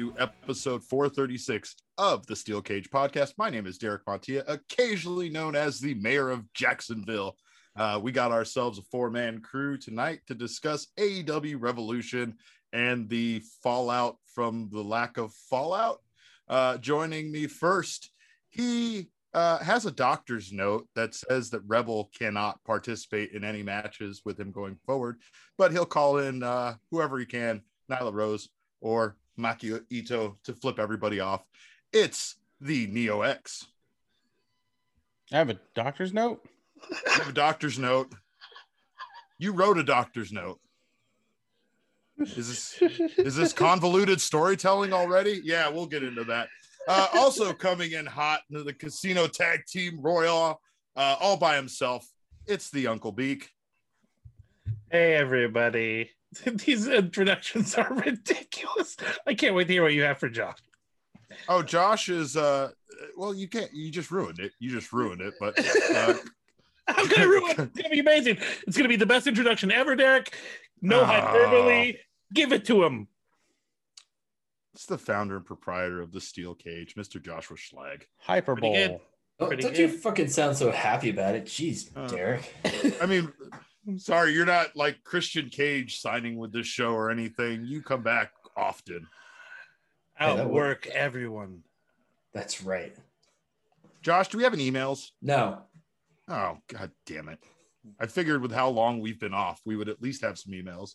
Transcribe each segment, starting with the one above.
to episode 436 of the Steel Cage podcast. My name is Derek Montilla, occasionally known as the mayor of Jacksonville. Uh, we got ourselves a four man crew tonight to discuss AEW Revolution and the fallout from the lack of fallout. Uh, joining me first, he uh, has a doctor's note that says that Rebel cannot participate in any matches with him going forward, but he'll call in uh, whoever he can, Nyla Rose or Maki Itoh to flip everybody off. It's the NeoEcks. I have a doctor's note. I have a doctor's note. You wrote a doctor's note. Is this is this convoluted storytelling already? Yeah, we'll get into that. Uh, also coming in hot into the casino tag team royal, uh, all by himself. It's the Uncle Beek. Hey everybody. These introductions are ridiculous. I can't wait to hear what you have for Josh. Oh, Josh is uh well, you can't you just ruined it. You just ruined it, but uh, I'm gonna ruin it. It's gonna be amazing. It's gonna be the best introduction ever, Derek. No Oh. hyperbole. Give it to him. it's the founder and proprietor of the Steel Cage, Mr. Joshua Schlag. Hyperbole. good. Oh, Pretty don't you good. fucking sound so happy about it? Jeez, Uh, Derek. I mean, sorry, you're not like Christian Cage signing with this show or anything. You come back often. Hey, Outwork everyone. That's right. Josh, do we have any emails? No, Oh, god damn it. I figured with how long we've been off, we would at least have some emails.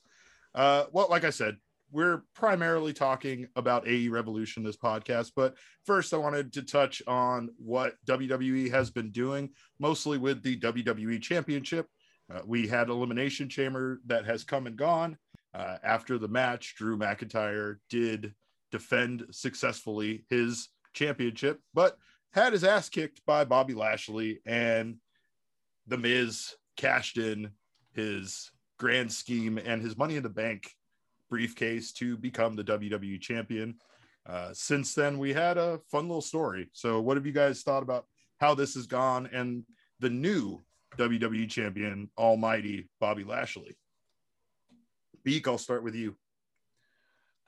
Uh, well, like I said, we're primarily talking about AE Revolution this podcast, but first I wanted to touch on what WWE has been doing, mostly with the WWE Championship. Uh, we had Elimination Chamber that has come and gone. Uh, after the match, Drew McIntyre did defend successfully his championship, but had his ass kicked by Bobby Lashley, and The Miz cashed in his grand scheme and his Money in the Bank briefcase to become the WWE champion. Uh, since then, we had a fun little story. So, what have you guys thought about how this has gone and the new WWE champion, Almighty Bobby Lashley? Beek, I'll start with you.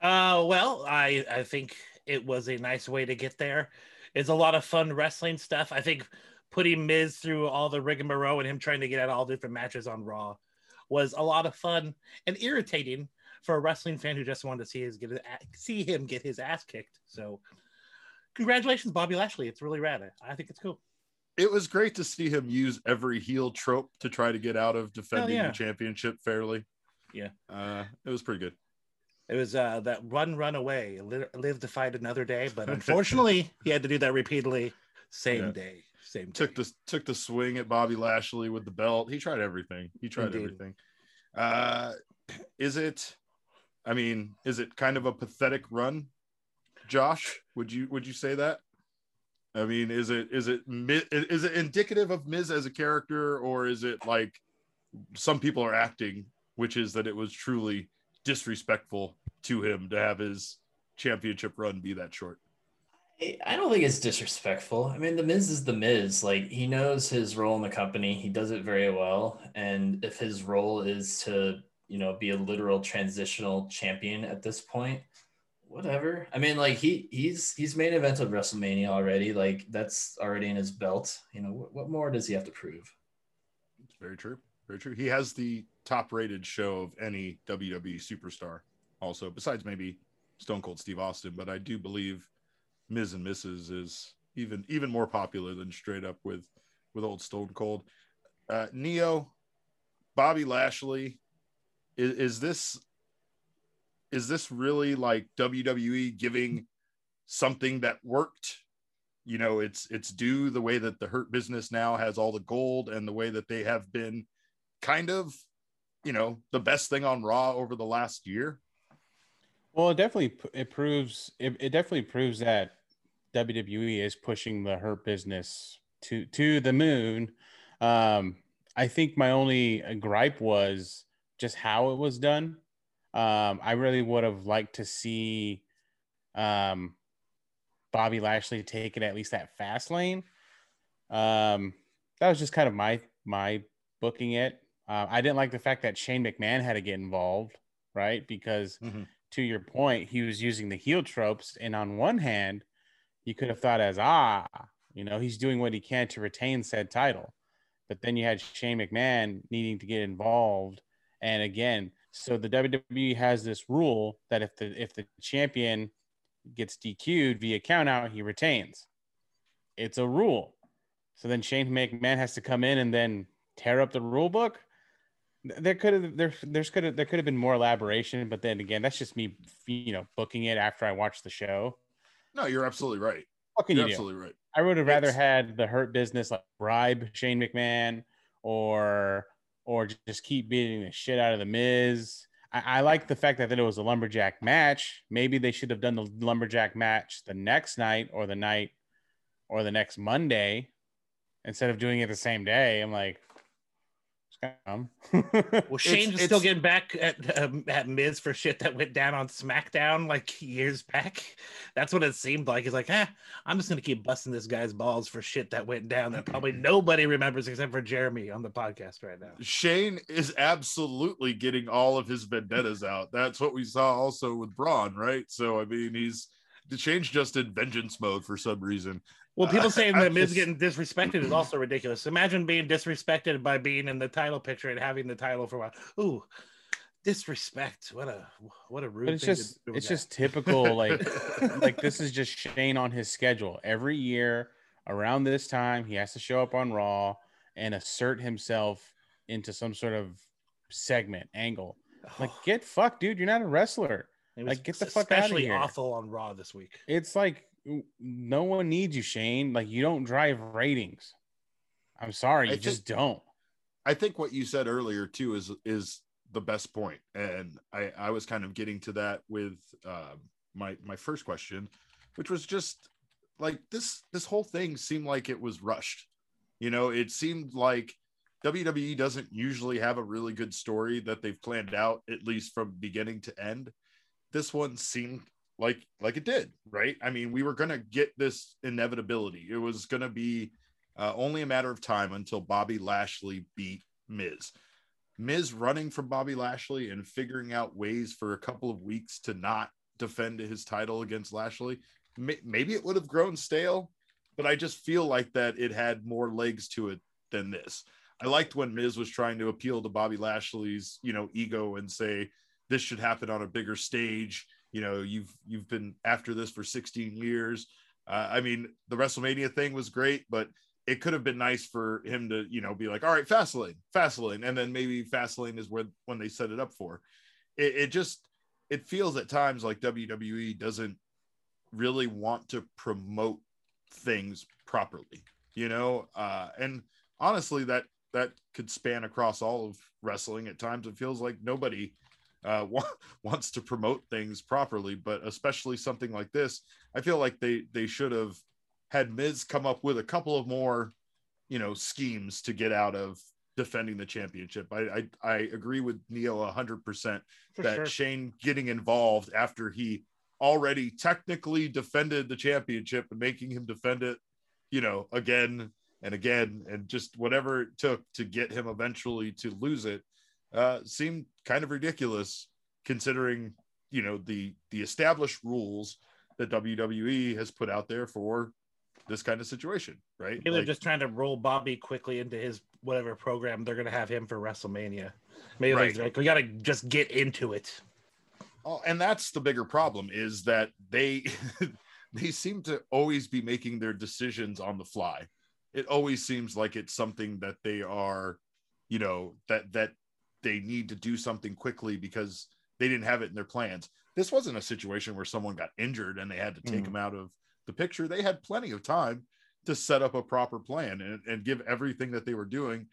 Uh, well, I I think it was a nice way to get there. It's a lot of fun wrestling stuff. I think putting Miz through all the rigmarole and him trying to get out all different matches on Raw was a lot of fun and irritating for a wrestling fan who just wanted to see his get see him get his ass kicked. So, congratulations, Bobby Lashley. It's really rad. I think it's cool. It was great to see him use every heel trope to try to get out of defending yeah. the championship fairly. Yeah. Uh, it was pretty good. It was uh, that run, run away, live to fight another day. But unfortunately, he had to do that repeatedly. Same Yeah. day, same day. took the took the swing at Bobby Lashley with the belt. He tried everything. He tried Indeed. everything. Uh, is it? I mean, is it kind of a pathetic run, Josh? Would you would you say that? I mean, is it is it is it indicative of Miz as a character, or is it like some people are acting, which is that it was truly disrespectful to him to have his championship run be that short? I- don't think it's disrespectful. I mean, the Miz is the Miz. Like he knows his role in the company. He does it very well. And if his role is to, you know, be a literal transitional champion at this point, whatever. I mean, like he he's he's main event of WrestleMania already. Like that's already in his belt. You know, what, what more does he have to prove? It's very true. Very true. He has the top rated show of any WWE superstar, also, besides maybe Stone Cold Steve Austin. But I do believe Miz and Mrs. is even even more popular than straight up with with old Stone Cold. Uh, Neo, Bobby Lashley, is, is this is this really like WWE giving something that worked you know it's it's due the way that the hurt business now has all the gold and the way that they have been kind of you know the best thing on raw over the last year Well, it definitely it proves it, it definitely proves that WWE is pushing the hurt business to to the moon. Um, I think my only gripe was just how it was done. Um, I really would have liked to see um, Bobby Lashley take it at least that fast lane. Um, that was just kind of my my booking it. Uh, I didn't like the fact that Shane McMahon had to get involved, right? Because Mhm. to your point, he was using the heel tropes, and on one hand, you could have thought as ah, you know, he's doing what he can to retain said title, but then you had Shane McMahon needing to get involved, and again, so the WWE has this rule that if the if the champion gets DQ'd via countout, he retains. It's a rule. So then Shane McMahon has to come in and then tear up the rule book. There could have there there's could have there could have been more elaboration, but then again, that's just me, you know, booking it after I watched the show. No, you're absolutely right. What can You're you do? absolutely right. I would have rather It's- had the hurt business like bribe Shane McMahon or or just keep beating the shit out of the Miz. I, I like the fact that it was a lumberjack match. Maybe they should have done the lumberjack match the next night or the night or the next Monday instead of doing it the same day. I'm like, it's dumb. Well, Shane's it's- still getting back at um, at Miz for shit that went down on SmackDown like years back. That's what it seemed like. He's like, eh, I'm just gonna keep busting this guy's balls for shit that went down that probably nobody remembers except for Jeremy on the podcast right now. Shane is absolutely getting all of his vendettas out. That's what we saw also with Braun, right? So I mean, he's the change just in vengeance mode for some reason. Well, people Uh, saying I that Miz just- getting disrespected is also ridiculous. Imagine being disrespected by being in the title picture and having the title for a while. Ooh, disrespect. What a what a rude. but it's thing to just do it's that. just typical like like this is just Shane on his schedule every year around this time he has to show up on Raw and assert himself into some sort of segment angle. Like get fucked, dude. You're not a wrestler. It was like, get the fuck outta of here. Especially awful on Raw this week. It's like no one needs you, Shane. Like you don't drive ratings. I'm sorry, I you just don't. I think what you said earlier too is is the best point, and I I was kind of getting to that with uh, my my first question, which was just like this this whole thing seemed like it was rushed. You know, it seemed like WWE doesn't usually have a really good story that they've planned out at least from beginning to end. This one seemed like like it did, right? I mean, we were gonna get this inevitability. It was gonna be uh, only a matter of time until Bobby Lashley beat Miz. Miz running from Bobby Lashley and figuring out ways for a couple of weeks to not defend his title against Lashley. May- Maybe it would have grown stale, but I just feel like that it had more legs to it than this. I liked when Miz was trying to appeal to Bobby Lashley's, you know, ego and say this should happen on a bigger stage. You know, you've you've been after this for 16 years. Uh, I mean, the WrestleMania thing was great, but it could have been nice for him to, you know, be like, all right, Fastlane, Fastlane, and then maybe Fastlane is when when they set it up for. It, it just it feels at times like WWE doesn't really want to promote things properly, you know. Uh, and honestly, that that could span across all of wrestling. At times, it feels like nobody uh, wa- wants to promote things properly, but especially something like this, I feel like they they should have had Miz come up with a couple of more, you know, schemes to get out of defending the championship. I I, I agree with Neo hundred percent that sure. Shane getting involved after he already technically defended the championship and making him defend it, you know, again and again, and just whatever it took to get him eventually to lose it, uh, seemed kind of ridiculous considering, you know, the the established rules that WWE has put out there for this kind of situation, right? Maybe they're Like- just trying to roll Bobby quickly into his whatever program they're gonna have him for WrestleMania. Maybe Right. like, we gotta just get into it. Oh, and that's the bigger problem is that they they seem to always be making their decisions on the fly. It always seems like it's something that they are, you know, that that they need to do something quickly because they didn't have it in their plans. This wasn't a situation where someone got injured and they had to take him out of the picture. They had plenty of time to set up a proper plan and, and give everything that they were doing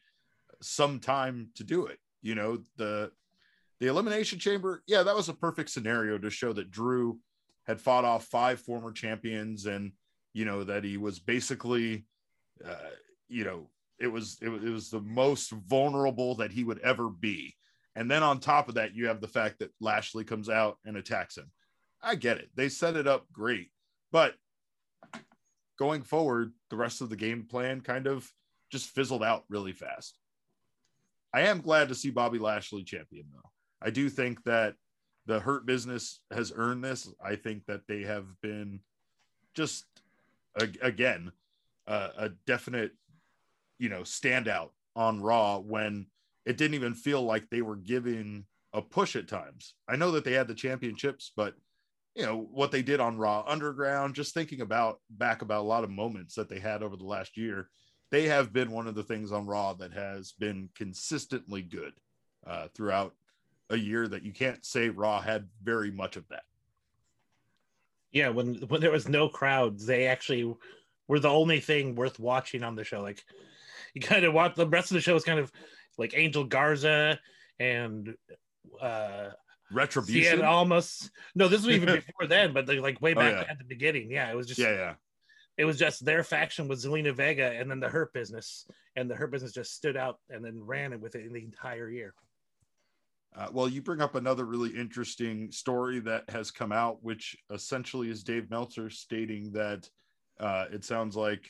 some time to do it. You know, the the elimination chamber, yeah, that was a perfect scenario to show that Drew had fought off five former champions and you know that he was basically uh, you know it was, it was it was the most vulnerable that he would ever be. And then on top of that you have the fact that lashley comes out and attacks him. I get it. They set it up great. But going forward the rest of the game plan kind of just fizzled out really fast. I am glad to see bobby lashley champion though. I do think that the Hurt Business has earned this. I think that they have been just again uh, a definite, you know, standout on Raw when it didn't even feel like they were giving a push at times. I know that they had the championships, but you know what they did on Raw Underground. Just thinking about back about a lot of moments that they had over the last year, they have been one of the things on Raw that has been consistently good uh, throughout a year that you can't say Raw had very much of that. Yeah, when when there was no crowds, they actually were the only thing worth watching on the show. Like you kind of watch the rest of the show is kind of like Angel Garza and uh Retribution. Almost. No, this was even before then, but like way Oh, back yeah. at the beginning. Yeah, it was just Yeah, yeah. it was just their faction with Zelina Vega and then the Hurt Business, and the Hurt Business just stood out and then ran it with it in the entire year. Uh, well, you bring up another really interesting story that has come out, which essentially is Dave Meltzer stating that uh, it sounds like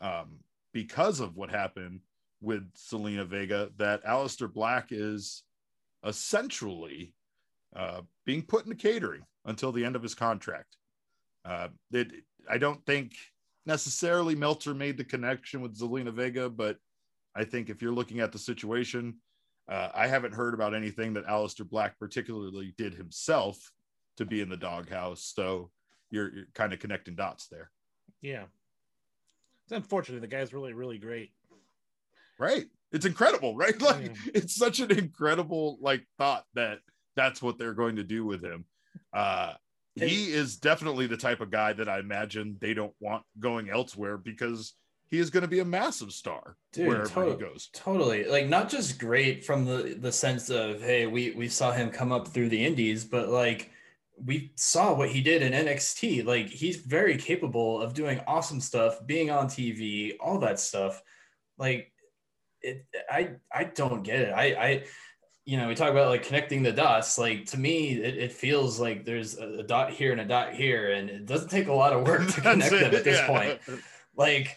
um, because of what happened with Zelina Vega, that Aleister Black is essentially uh, being put into catering until the end of his contract. Uh, it, I don't think necessarily Meltzer made the connection with Zelina Vega, but I think if you're looking at the situation, uh, I haven't heard about anything that Aleister Black particularly did himself to be in the doghouse. So you're, you're kind of connecting dots there. Yeah, it's unfortunate. The guy's really, really great. Right. It's incredible, right? Like Yeah. it's such an incredible like thought that that's what they're going to do with him. Uh he is definitely the type of guy that I imagine they don't want going elsewhere because he is going to be a massive star Dude, wherever he goes. Totally. Like not just great from the the sense of hey, we we saw him come up through the indies, but like we saw what he did in NXT. Like he's very capable of doing awesome stuff, being on TV, all that stuff. Like it I I don't get it. I I you know, we talk about like connecting the dots. Like to me, it, it feels like there's a, a dot here and a dot here, and it doesn't take a lot of work to connect That's them at this yeah. point like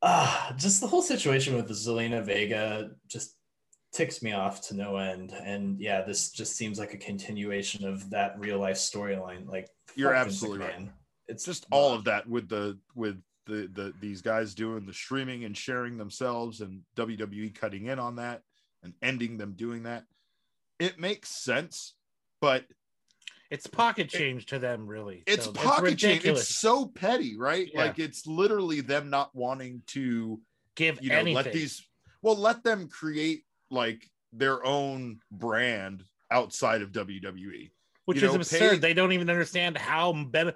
uh just the whole situation with the Zelina Vega just ticks me off to no end and yeah this just seems like a continuation of that real life storyline like You're fuck Vince absolutely right. It's just all of that with the with the the these guys doing the streaming and sharing themselves and WWE cutting in on that and ending them doing that. It makes sense, but It's pocket change to them, really. it's So pocket change. It's so petty, right? Yeah. Like it's literally them not wanting to, Give you know, anything. let these well, let them create like their own brand outside of. WWE. which you is know, absurd. pay- They don't even understand how better.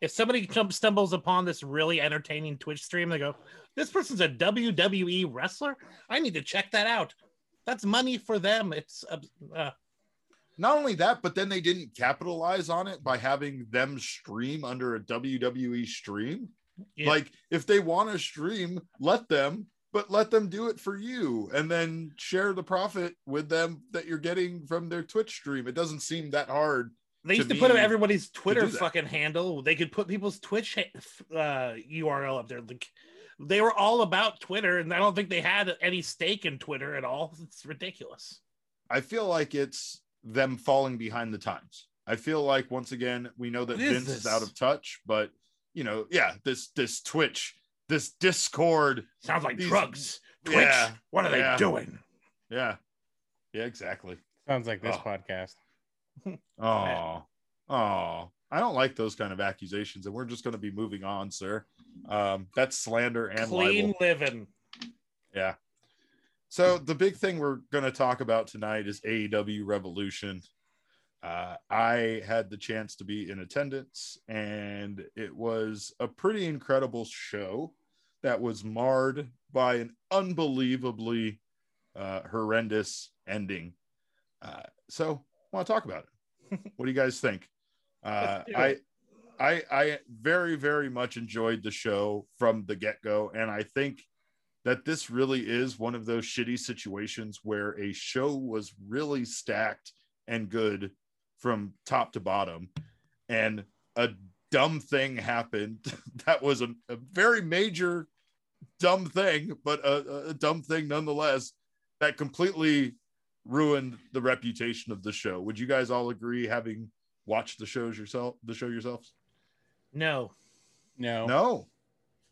If somebody comes stumbles upon this really entertaining Twitch stream, they go, "This person's a WWE wrestler. I need to check that out." That's money for them. It's uh, uh, not only that, but then they didn't capitalize on it by having them stream under a WWE stream. Yeah. Like, if they want to stream, let them, but let them do it for you and then share the profit with them that you're getting from their Twitch stream. It doesn't seem that hard. they used to put me everybody's Twitter fucking handle. They could put people's Twitch uh, URL up there. Like, they were all about Twitter, and I don't think they had any stake in Twitter at all. It's ridiculous. I feel like it's them falling behind the times. I feel like once again, we know that is Vince is out of touch, but you know, yeah, this this Twitch, this Discord, Sounds like These- drugs. Twitch. Yeah, what are they yeah. doing? yeah, yeah, exactly. Sounds like this Oh. podcast. Oh, oh, I don't like those kind of accusations, and we're just going to be moving on, sir. Um, that's slander and Clean libel. living. Yeah. So the big thing we're going to talk about tonight is AEW Revolution. Uh, I had the chance to be in attendance, and it was a pretty incredible show that was marred by an unbelievably uh, horrendous ending. Uh, so, I want to talk about it. what do you guys think? Uh, I. I, I very, very much enjoyed the show from the get go, and I think that this really is one of those shitty situations where a show was really stacked and good from top to bottom and a dumb thing happened that was a, a very major dumb thing but a, a dumb thing nonetheless that completely ruined the reputation of the show. Would you guys all agree, having watched the shows yourself, the show yourselves? No, No. No.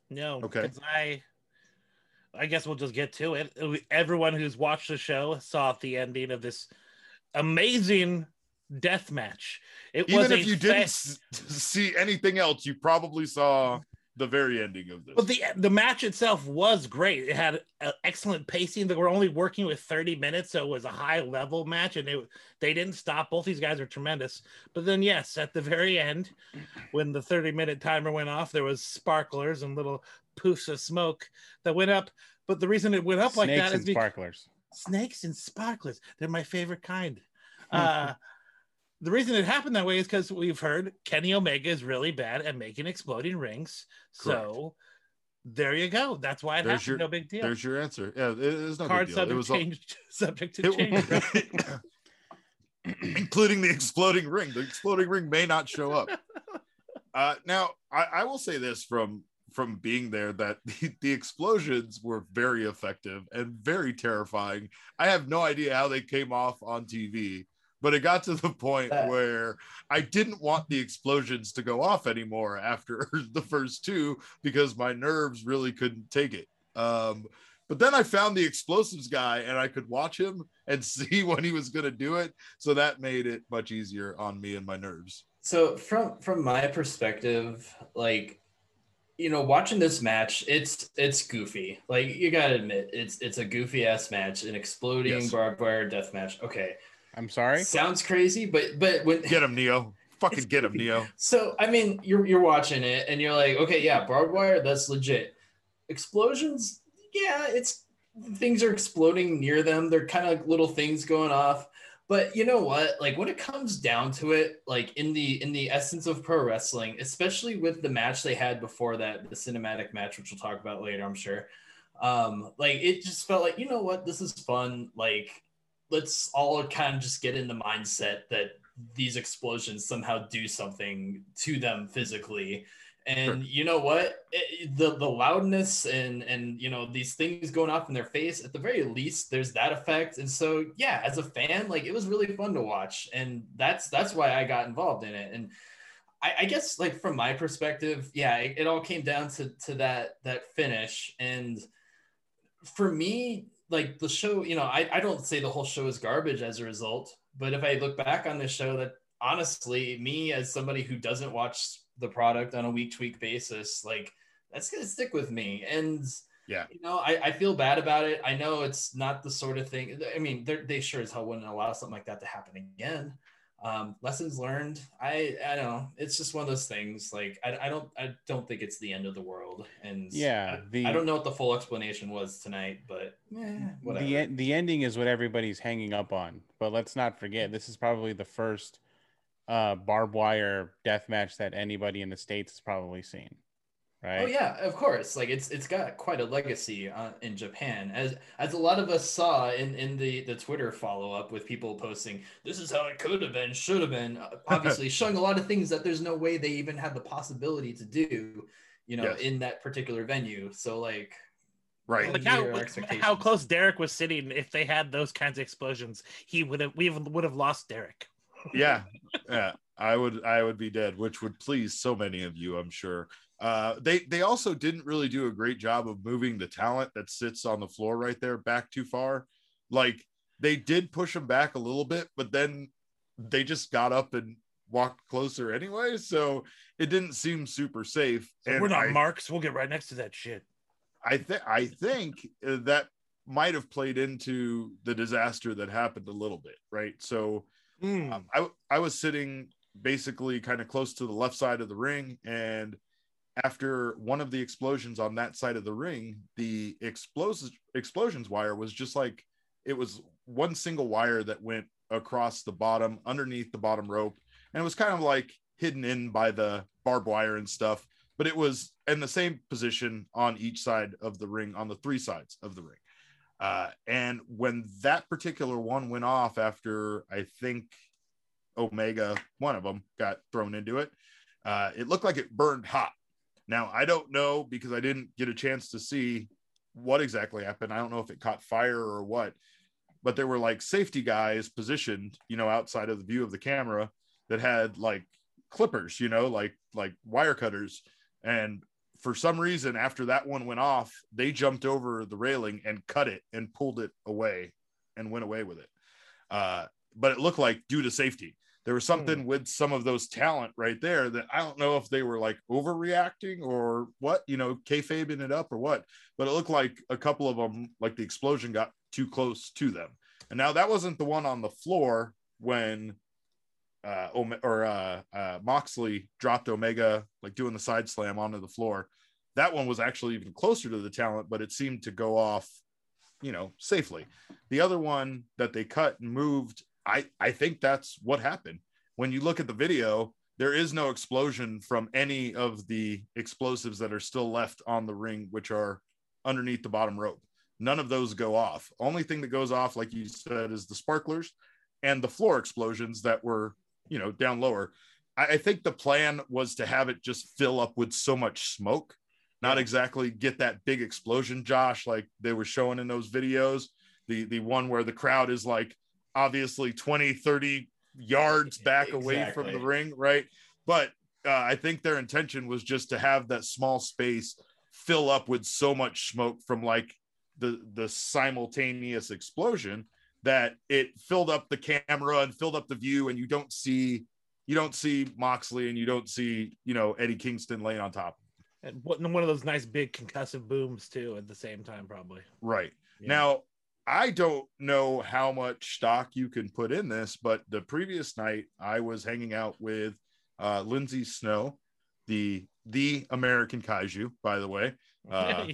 no. okay I, I guess we'll just get to it. Everyone who's watched the show saw the ending of this amazing death match. It Even a if you fa- didn't see anything else, you probably saw the very ending of this. But the the match itself was great. It had uh, excellent pacing. They were only working with 30 minutes, so it was a high level match, and it, they didn't stop. Both these guys are tremendous. But then, yes, at the very end, when the 30 minute timer went off, there was sparklers and little poofs of smoke that went up. But the reason it went up like that is because sparklers. snakes and sparklers. They're my favorite kind. Uh, the reason it happened that way is because we've heard Kenny Omega is really bad at making exploding rings. So there you go. That's why it There's happened. your- no big deal. There's your answer. Yeah, it is no Card big deal. It was all- change, subject to change. including the exploding ring. The exploding ring may not show up. Uh, now, I, I will say this from from being there that the, the explosions were very effective and very terrifying. I have no idea how they came off on TV, but it got to the point where I didn't want the explosions to go off anymore after the first two because my nerves really couldn't take it. Um, but then I found the explosives guy and I could watch him and see when he was going to do it. So that made it much easier on me and my nerves. So from from my perspective, like you know, watching this match, it's it's goofy. Like you gotta admit, it's it's a goofy ass match, an exploding Yes. barbed wire death match. Okay, I'm sorry. sounds crazy, but but when Get him, Neo. Fucking get him, Neo. So I mean, you're you're watching it and you're like, okay, yeah, barbed wire, that's legit. Explosions, yeah, it's things are exploding near them. They're kind of little things going off. But you know what? Like when it comes down to it, like in the in the essence of pro wrestling, especially with the match they had before that, the cinematic match, which we'll talk about later, I'm sure. Um, like it just felt like, you know what, this is fun. Like let's all kind of just get in the mindset that these explosions somehow do something to them physically. And you know what? It- the the loudness and and you know these things going off in their face at the very least there's that effect. And so yeah as a fan like it was really fun to watch. And that's that's why i got involved in it. And i, I guess like from my perspective yeah it, it all came down to to that that finish. And for me like the show you know I, I don't say the whole show is garbage as a result but if i look back on this show that honestly me as somebody who doesn't watch the product on a week to week basis like that's gonna stick with me. And Yeah. you know I, I feel bad about it. I know it's not the sort of thing i mean they sure as hell wouldn't allow something like that to happen again um, lessons learned i i don't know it's just one of those things like i, I don't i don't think it's the end of the world and Yeah, I- the I don't know what the full explanation was tonight, but eh, whatever. the the ending is what everybody's hanging up on. But let's not forget, this is probably the first uh, barbed wire death match that anybody in the states has probably seen. Right? Oh yeah, of course. Like it's it's got quite a legacy uh, in Japan, as as a lot of us saw in in the the Twitter follow up with people posting, "This is how it could have been, should have been." Uh, Obviously, showing a lot of things that there's no way they even had the possibility to do, you know, Yes. in that particular venue. So like, Right. like how, how close Derek was sitting. If they had those kinds of explosions, he would have we would have lost Derek. yeah yeah i would i would be dead which would please so many of you i'm sure uh they they also didn't really do a great job of moving the talent that sits on the floor right there back too far like they did push him back a little bit but then they just got up and walked closer anyway so it didn't seem super safe So and we're not I, marks. We'll get right next to that shit. I think I think uh, that might have played into the disaster that happened a little bit, right? So Hmm. um, I I was sitting basically kind of close to the left side of the ring, and after one of the explosions on that side of the ring, the explosions explosions wire was just like it was one single wire that went across the bottom underneath the bottom rope, and it was kind of like hidden in by the barbed wire and stuff but it was in the same position on each side of the ring on the three sides of the ring. Uh, and when that particular one went off after i think omega one of them got thrown into it uh, it looked like it burned hot now i don't know because i didn't get a chance to see what exactly happened i don't know if it caught fire or what but there were like safety guys positioned, you know, outside of the view of the camera that had like clippers, you know, like like wire cutters. And for some reason, after that one went off, they jumped over the railing and cut it and pulled it away and went away with it. Uh, but it looked like due to safety. There was something hmm. with some of those talent right there that I don't know if they were like overreacting or what, you know, kayfabing it up or what. But it looked like a couple of them, like the explosion got too close to them. And now that wasn't the one on the floor when uh, or uh, uh, Moxley dropped Omega like doing the side slam onto the floor. That one was actually even closer to the talent, but it seemed to go off, you know, safely. The other one that they cut and moved, I I think that's what happened. When you look at the video, there is no explosion from any of the explosives that are still left on the ring, which are underneath the bottom rope. None of those go off. Only thing that goes off, like you said, is the sparklers and the floor explosions that were you know down lower. I, I think the plan was to have it just fill up with so much smoke, not exactly get that big explosion, Josh, like they were showing in those videos. The the one where the crowd is like obviously 20, 30 yards back exactly. away from the ring, right? But uh, I think their intention was just to have that small space fill up with so much smoke from like the the simultaneous explosion that it filled up the camera and filled up the view and you don't see you don't see Moxley and you don't see you know Eddie Kingston laying on top and one of those nice big concussive booms too at the same time probably right yeah. now I don't know how much stock you can put in this but the previous night I was hanging out with uh, Lindsay Snow the the American Kaiju by the way uh,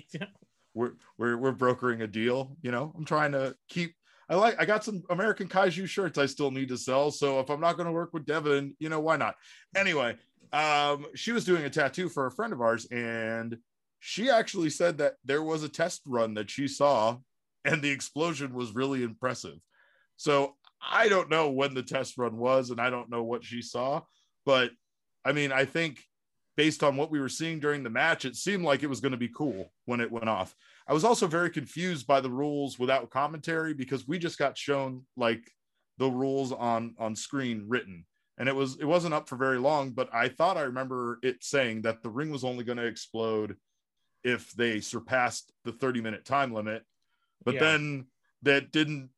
we're, we're we're brokering a deal you know I'm trying to keep I like I got some American Kaiju shirts I still need to sell. So if I'm not going to work with Devin, you know, why not? Anyway, um, she was doing a tattoo for a friend of ours, and she actually said that there was a test run that she saw, and the explosion was really impressive. So I don't know when the test run was, and I don't know what she saw, but I mean, I think based on what we were seeing during the match, it seemed like it was going to be cool when it went off. I was also very confused by the rules without commentary because we just got shown like the rules on on screen written and it was it wasn't up for very long but i thought i remember it saying that the ring was only going to explode if they surpassed the 30 minute time limit but yeah. then that didn't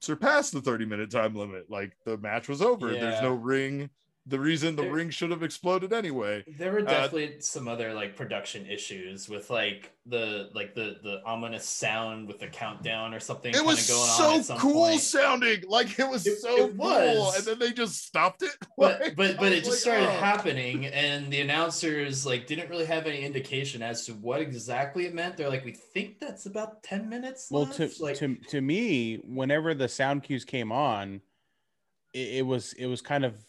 surpass the 30 minute time limit like the match was over yeah. there's no ring the reason the there, ring should have exploded anyway. There were uh, definitely uh, some other like production issues with like the like the the ominous sound with the countdown or something. It was so cool point. sounding, like it was it, so it was. cool, and then they just stopped it. But like, but, but it just like, started oh. happening, and the announcers like didn't really have any indication as to what exactly it meant. They're like, we think that's about ten minutes. Well, left. to like, to to me, whenever the sound cues came on, it, it was it was kind of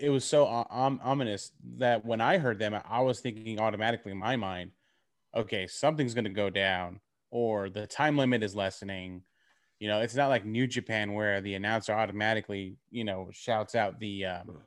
it was so ominous that when I heard them, I was thinking automatically in my mind, okay, something's going to go down, or the time limit is lessening. You know, it's not like New Japan where the announcer automatically, you know, shouts out the um,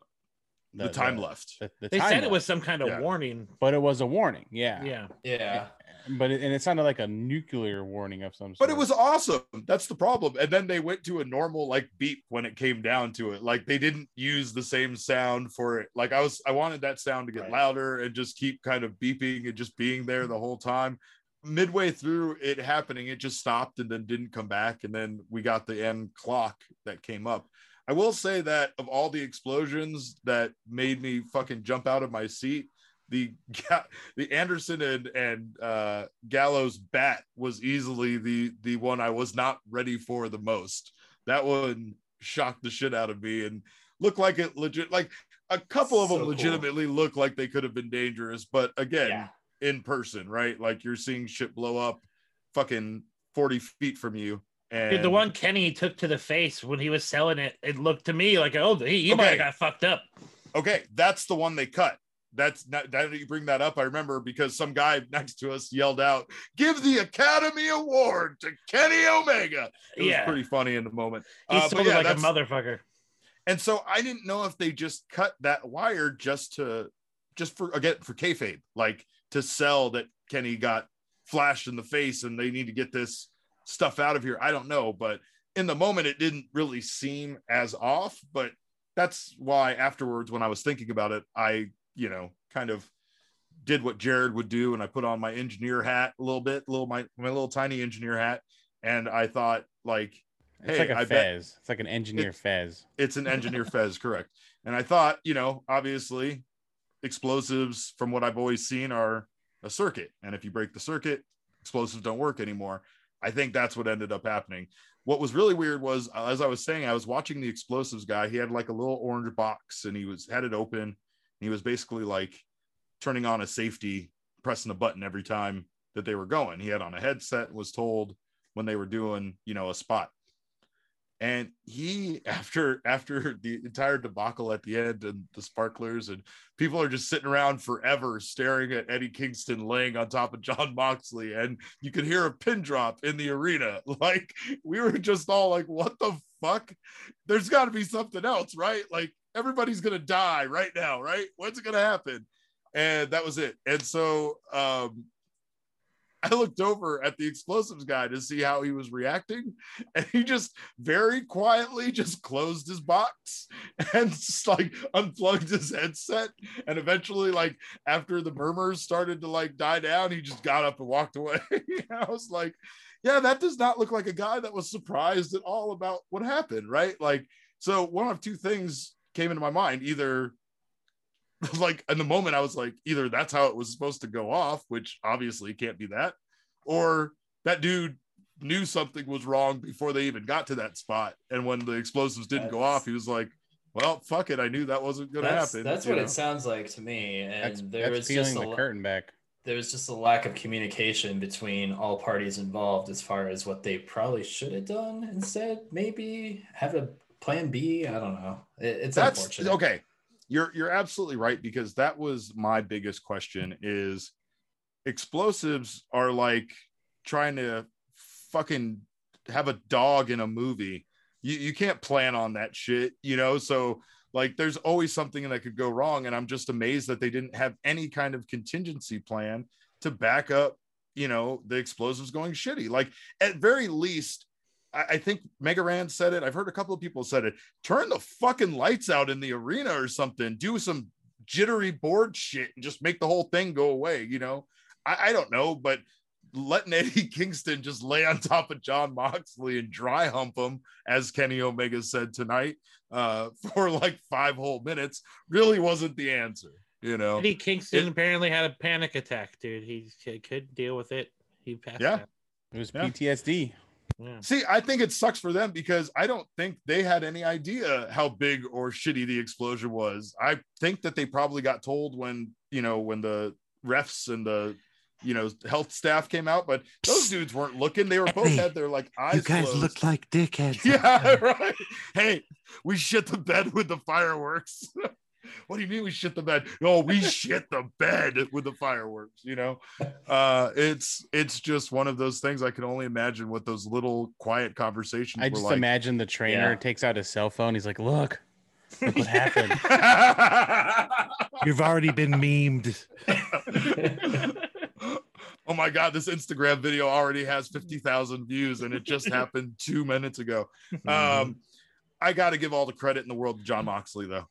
the, the time the, left. The, the they said left. it was some kind of yeah. warning, but it was a warning. Yeah, yeah, yeah but it, and it sounded like a nuclear warning of some sort. But it was awesome. That's the problem. And then they went to a normal like beep when it came down to it. Like they didn't use the same sound for it. Like I was, I wanted that sound to get right. louder and just keep kind of beeping and just being there the whole time. Midway through it happening, it just stopped and then didn't come back. And then we got the end clock that came up. I will say that of all the explosions that made me fucking jump out of my seat, the the Anderson and and uh, Gallows bat was easily the the one I was not ready for the most. That one shocked the shit out of me and looked like it legit. Like a couple of so them legitimately cool. look like they could have been dangerous, but again, yeah. in person, right? Like you're seeing shit blow up, fucking forty feet from you. And Dude, the one Kenny took to the face when he was selling it, it looked to me like, oh, he, he okay. might have got fucked up. Okay, that's the one they cut that's not that you bring that up. I remember because some guy next to us yelled out, "Give the Academy Award to Kenny Omega." It yeah. was pretty funny in the moment. He uh, sold yeah, like a motherfucker. And so I didn't know if they just cut that wire just to just for again for kayfabe, like to sell that Kenny got flashed in the face and they need to get this stuff out of here. I don't know, but in the moment it didn't really seem as off, but that's why afterwards when I was thinking about it, I, you know, kind of did what Jared would do and I put on my engineer hat a little bit, little my my little tiny engineer hat and I thought like It's hey, like a I fez. bet It's like an engineer fez. it's an engineer fez, correct. And I thought, you know, obviously explosives from what I've always seen are a circuit. And if you break the circuit, explosives don't work anymore. I think that's what ended up happening. What was really weird was as I was saying, I was watching the explosives guy. He had like a little orange box and he was had it open. He was basically like turning on a safety, pressing a button every time that they were going. He had on a headset, was told when they were doing, you know, a spot. And he after after the entire debacle at the end and the sparklers and people are just sitting around forever staring at eddie kingston laying on top of john moxley and you could hear a pin drop in the arena. Like we were just all like what the fuck? There's got to be something else right? Like everybody's gonna die right now right what's it gonna happen and that was it and so um I looked over at the explosives guy to see how he was reacting, and he just very quietly just closed his box and just like unplugged his headset. And eventually, like after the murmurs started to like die down, he just got up and walked away. I was like, yeah, that does not look like a guy that was surprised at all about what happened, right? Like, so one of two things came into my mind either like in the moment I was like, either that's how it was supposed to go off, which obviously can't be that, or that dude knew something was wrong before they even got to that spot. And when the explosives didn't go off, he was like, Well, fuck it. I knew that wasn't gonna happen. that's what know? it sounds like to me. And That's, there that's was just peeling a the curtain back. there was just a lack of communication between all parties involved as far as what they probably should have done instead. Maybe have a plan B. I don't know. It, it's that's unfortunate. okay. You're you're absolutely right because that was my biggest question is explosives are like trying to fucking have a dog in a movie. You you can't plan on that shit, you know? So like there's always something that could go wrong and I'm just amazed that they didn't have any kind of contingency plan to back up, you know, the explosives going shitty. Like at very least I, I think Mega Ran said it. I've heard a couple of people said it turn the fucking lights out in the arena or something do some jittery board shit and just make the whole thing go away you know i, I don't know but letting eddie kingston just lay on top of john moxley and dry hump him as kenny omega said tonight uh, for like five whole minutes really wasn't the answer you know Eddie Kingston It- apparently had a panic attack, dude. He, he couldn't deal with it. He passed Yeah. out. It was Yeah. PTSD. Yeah. See, I think it sucks for them because I don't think they had any idea how big or shitty the explosion was. I think that they probably got told when, you know, when the refs and the, you know, health staff came out, but those dudes weren't looking. They were both Hey, had their like eyes You guys closed. look like dickheads. yeah, right. Hey, we shit the bed with the fireworks. what do you mean we shit the bed? No, we shit the bed with the fireworks, you know? Uh it's it's just one of those things I can only imagine what those little quiet conversations I were just like. imagine the trainer Yeah. takes out his cell phone. He's like, "Look, look what happened." You've already been memed. oh my god, this Instagram video already has 50,000 views and it just happened 2 minutes ago. Um I got to give all the credit in the world to John Moxley though.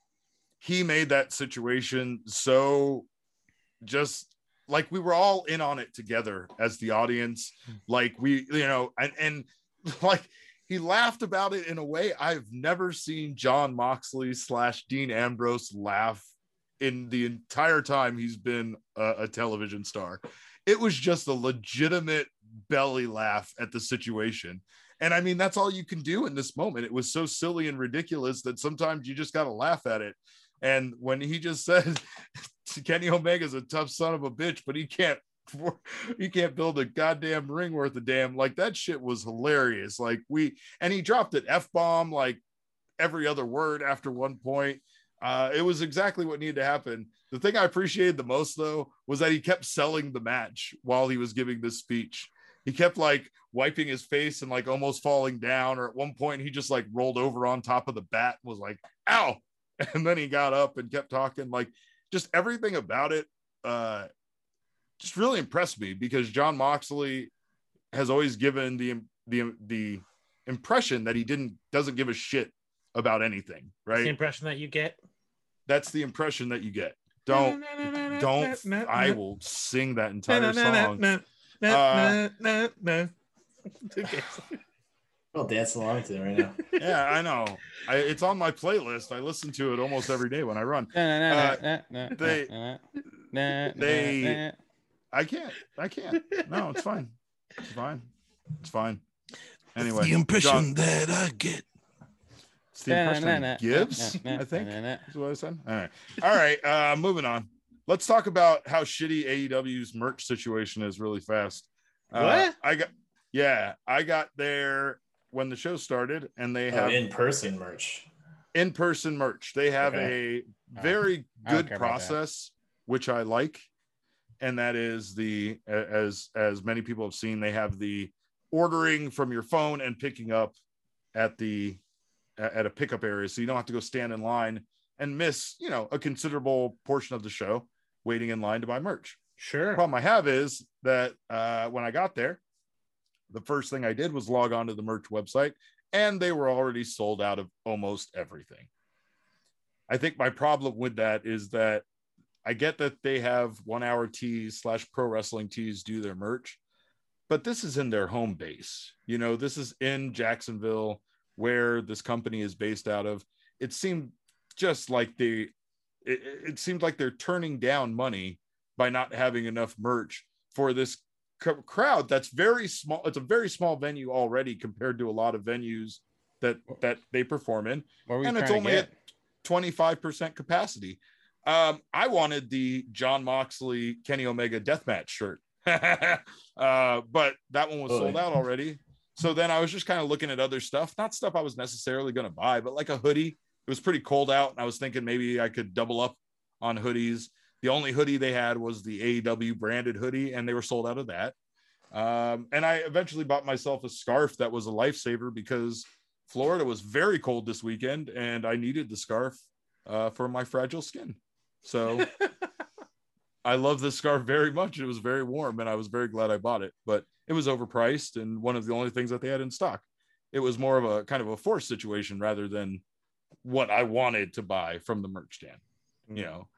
He made that situation so just like we were all in on it together as the audience hmm. like we you know and and like he laughed about it in a way I've never seen John Moxley slash Dean Ambrose laugh in the entire time he's been a, a television star. It was just a legitimate belly laugh at the situation. And I mean, that's all you can do in this moment. It was so silly and ridiculous that sometimes you just got to laugh at it. And when he just said Kenny Omega's a tough son of a bitch, but he can't he can't build a goddamn ring worth of damn like that shit was hilarious. Like we and he dropped an F bomb like every other word after one point. Uh, it was exactly what needed to happen. The thing I appreciated the most though was that he kept selling the match while he was giving this speech. He kept like wiping his face and like almost falling down, or at one point he just like rolled over on top of the bat and was like, ow. And then he got up and kept talking. Like just everything about it uh just really impressed me because Jon Moxley has always given the the the impression that he didn't doesn't give a shit about anything, That's right? the impression that you get. That's the impression that you get. Don't don't I will sing that entire song. Uh, I'll dance along to it right now. Yeah, I know. I, it's on my playlist. I listen to it almost every day when I run. they- they- I can't. I can't. No, it's fine. It's fine. It's fine. Anyway, the impression John, that I get. it's the impression he gives. I think is what I said. All right. All right. Uh, moving on. Let's talk about how shitty AEW's merch situation is really fast. Uh, What? I got. Yeah, I got there when the show started, and they Oh, have in person merch. in-person merch. They have a very I good care about that. process, which I like, and that is the as as many people have seen, they have the ordering from your phone and picking up at the at a pickup area, so you don't have to go stand in line and miss you know a considerable portion of the show waiting in line to buy merch. The Sure. problem I have is that uh, when I got there, the first thing I did was log on to the merch website, and they were already sold out of almost everything. I think my problem with that is that I get that they have one hour tees slash pro wrestling tees do their merch, but this is in their home base. You know, this is in Jacksonville, where this company is based out of. It seemed just like they, it, it seemed like they're turning down money by not having enough merch for this c- crowd that's very small it's a very small venue already compared to a lot of venues that that they perform in. What were you and it's only at 25% capacity. Um i wanted the jon moxley kenny omega deathmatch shirt. Uh but that one was Oh, sold yeah. out already. So then i was just kind of looking at other stuff not stuff i was necessarily going to buy but like a hoodie. It was pretty cold out and i was thinking maybe i could double up on hoodies the only hoodie they had was the AEW branded hoodie, and they were sold out of that. Um, and I eventually bought myself a scarf that was a lifesaver because Florida was very cold this weekend, and I needed the scarf uh, for my fragile skin. So I love this scarf very much. It was very warm, and I was very glad I bought it. But it was overpriced, and one of the only things that they had in stock. It was more of a kind of a forced situation rather than what I wanted to buy from the merch stand. You know,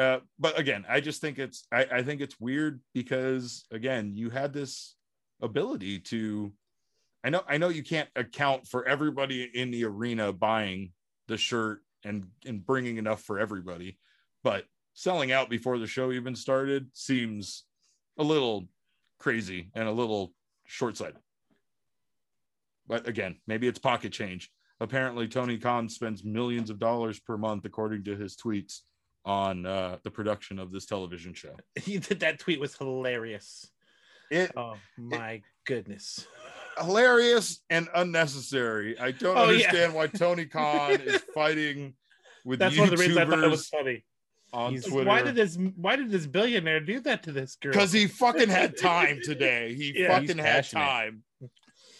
uh, but again, I just think it's I, I think it's weird because again, you had this ability to I know I know you can't account for everybody in the arena buying the shirt and and bringing enough for everybody, but selling out before the show even started seems a little crazy and a little short-sighted. But again, maybe it's pocket change. Apparently, Tony Khan spends millions of dollars per month, according to his tweets, on uh, the production of this television show. He did that tweet was hilarious. It Oh my goodness. hilarious and unnecessary. I don't Oh, yeah. understand why Tony Khan is fighting with That's one of the reasons I thought it was YouTubers funny. on He's- Twitter. Why did this why did this billionaire do that to this girl? Because he fucking had time today. He Yeah. fucking had time.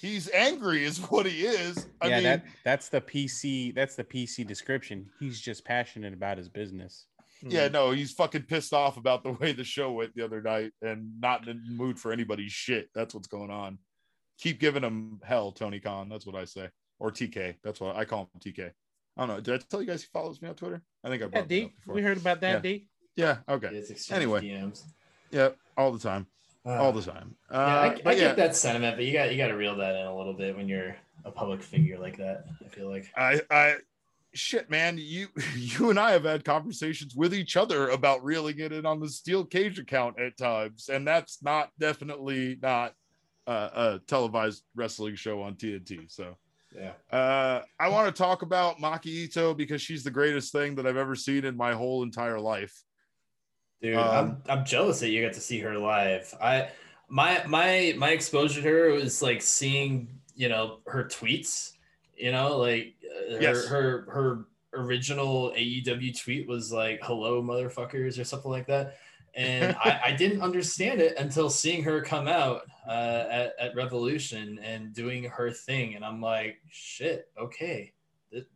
He's angry, is what he is. I yeah, mean, that that's the PC. That's the PC description. He's just passionate about his business. Yeah, no, he's fucking pissed off about the way the show went the other night and not in the mood for anybody's shit. That's what's going on. Keep giving him hell, Tony Khan. That's what I say. Or TK. That's what I call him TK. I don't know. Did I tell you guys he follows me on Twitter? I think I Yeah, brought that D. up. We heard about that, D. Yeah, okay. Anyway. DMs. Yeah, all the time. Uh, All the time. Uh, yeah, I, I yeah, get that sentiment, but you got you got to reel that in a little bit when you're a public figure like that. I feel like. I, I, shit, man, you, you and I have had conversations with each other about reeling it in on the Steel Cage account at times, and that's not definitely not uh, a televised wrestling show on TNT. So, Yeah. uh, I want to talk about Maki Itoh because she's the greatest thing that I've ever seen in my whole entire life. Dude, Um, I'm I'm jealous that you got to see her live. I my my my exposure to her was like seeing you know her tweets. You know, like uh, her her her original AEW tweet was like "Hello, motherfuckers" or something like that. And I, I didn't understand it until seeing her come out uh, at, at Revolution and doing her thing, and I'm like, shit, okay, It-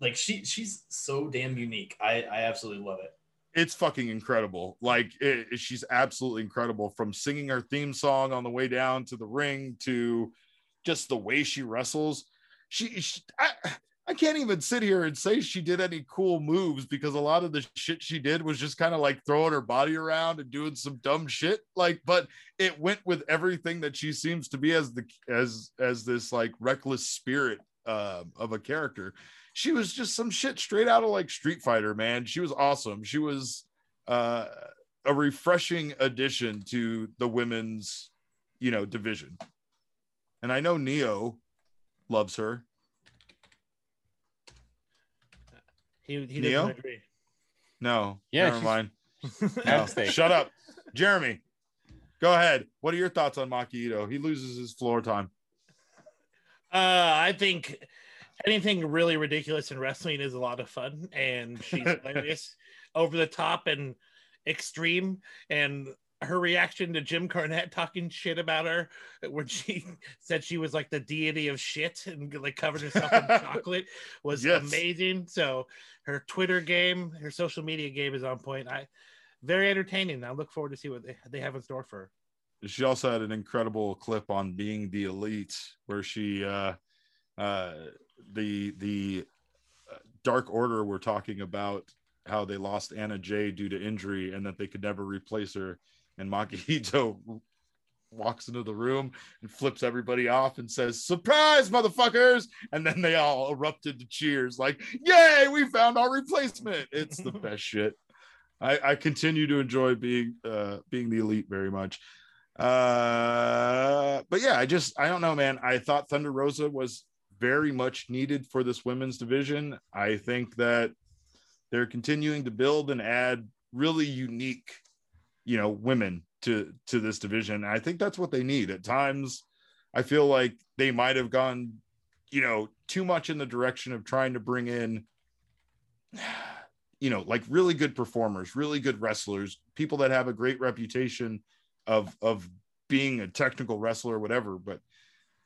like she she's so damn unique. I I absolutely love it. it's fucking incredible. Like it, she's absolutely incredible from singing her theme song on the way down to the ring to just the way she wrestles. She, she I, I can't even sit here and say she did any cool moves because a lot of the shit she did was just kind of like throwing her body around and doing some dumb shit. Like, but it went with everything that she seems to be as the as as this like reckless spirit uh, of a character. She was just some shit straight out of like Street Fighter, man. She was awesome. She was uh, a refreshing addition to the women's, you know, division. And I know Neo loves her. He, he Neo? doesn't agree. No, Yeah, never mind. No, shut up, Jeremy. Go ahead. What are your thoughts on Maki Itoh? He loses his floor time. Uh, I think anything really ridiculous in wrestling is a lot of fun, and she's hilarious, over the top and extreme. And her reaction to Jim Cornette talking shit about her, when she said she was like the deity of shit and like covered herself in chocolate, was Yes. amazing. So her Twitter game, her social media game is on point. I very entertaining. I look forward to see what they, they have in store for her. She also had an incredible clip on being the elite, where she, uh, uh, the the uh, Dark Order were talking about how they lost Anna Jay due to injury and that they could never replace her. And Maki Itoh walks into the room and flips everybody off and says, "Surprise, motherfuckers!" And then they all erupted to cheers, like, "Yay, we found our replacement!" It's the best shit. I, I continue to enjoy being uh, being the elite very much. Uh, but yeah, I just I don't know, man. I thought Thunder Rosa was very much needed for this women's division. I think that they're continuing to build and add really unique, you know, women to to this division. I think that's what they need. At times, I feel like they might have gone, you know, too much in the direction of trying to bring in you know, like really good performers, really good wrestlers, people that have a great reputation of of being a technical wrestler or whatever, but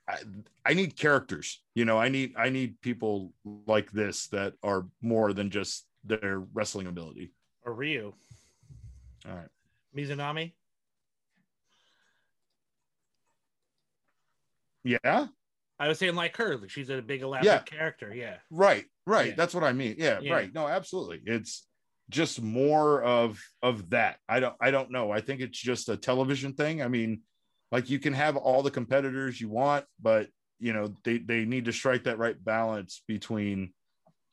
I, I need characters. You know, I need I need people like this that are more than just their wrestling ability. Or Ryo, All right. Mizunami. Yeah. I was saying like her. like, She's a big elaborate Yeah. character. Yeah. Right. Right. Yeah. That's what I mean. Yeah, Yeah. Right. No, absolutely. It's just more of of that. I don't I don't know. I think it's just a television thing. I mean, like you can have all the competitors you want, but you know, they they need to strike that right balance between,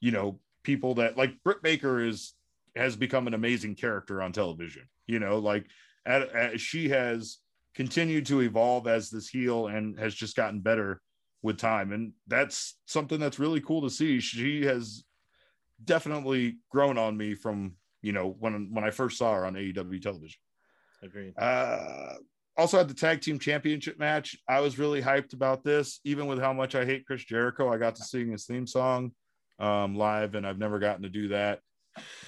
you know, people that like Britt Baker is has become an amazing character on television. You know, like at, at, she has continued to evolve as this heel and has just gotten better with time. And that's something that's really cool to see. She has definitely grown on me from you know when when i first saw her on aew television. Agreed. uh also had the tag team championship match. I was really hyped about this even with how much i hate chris jericho. I got to sing his theme song um live and i've never gotten to do that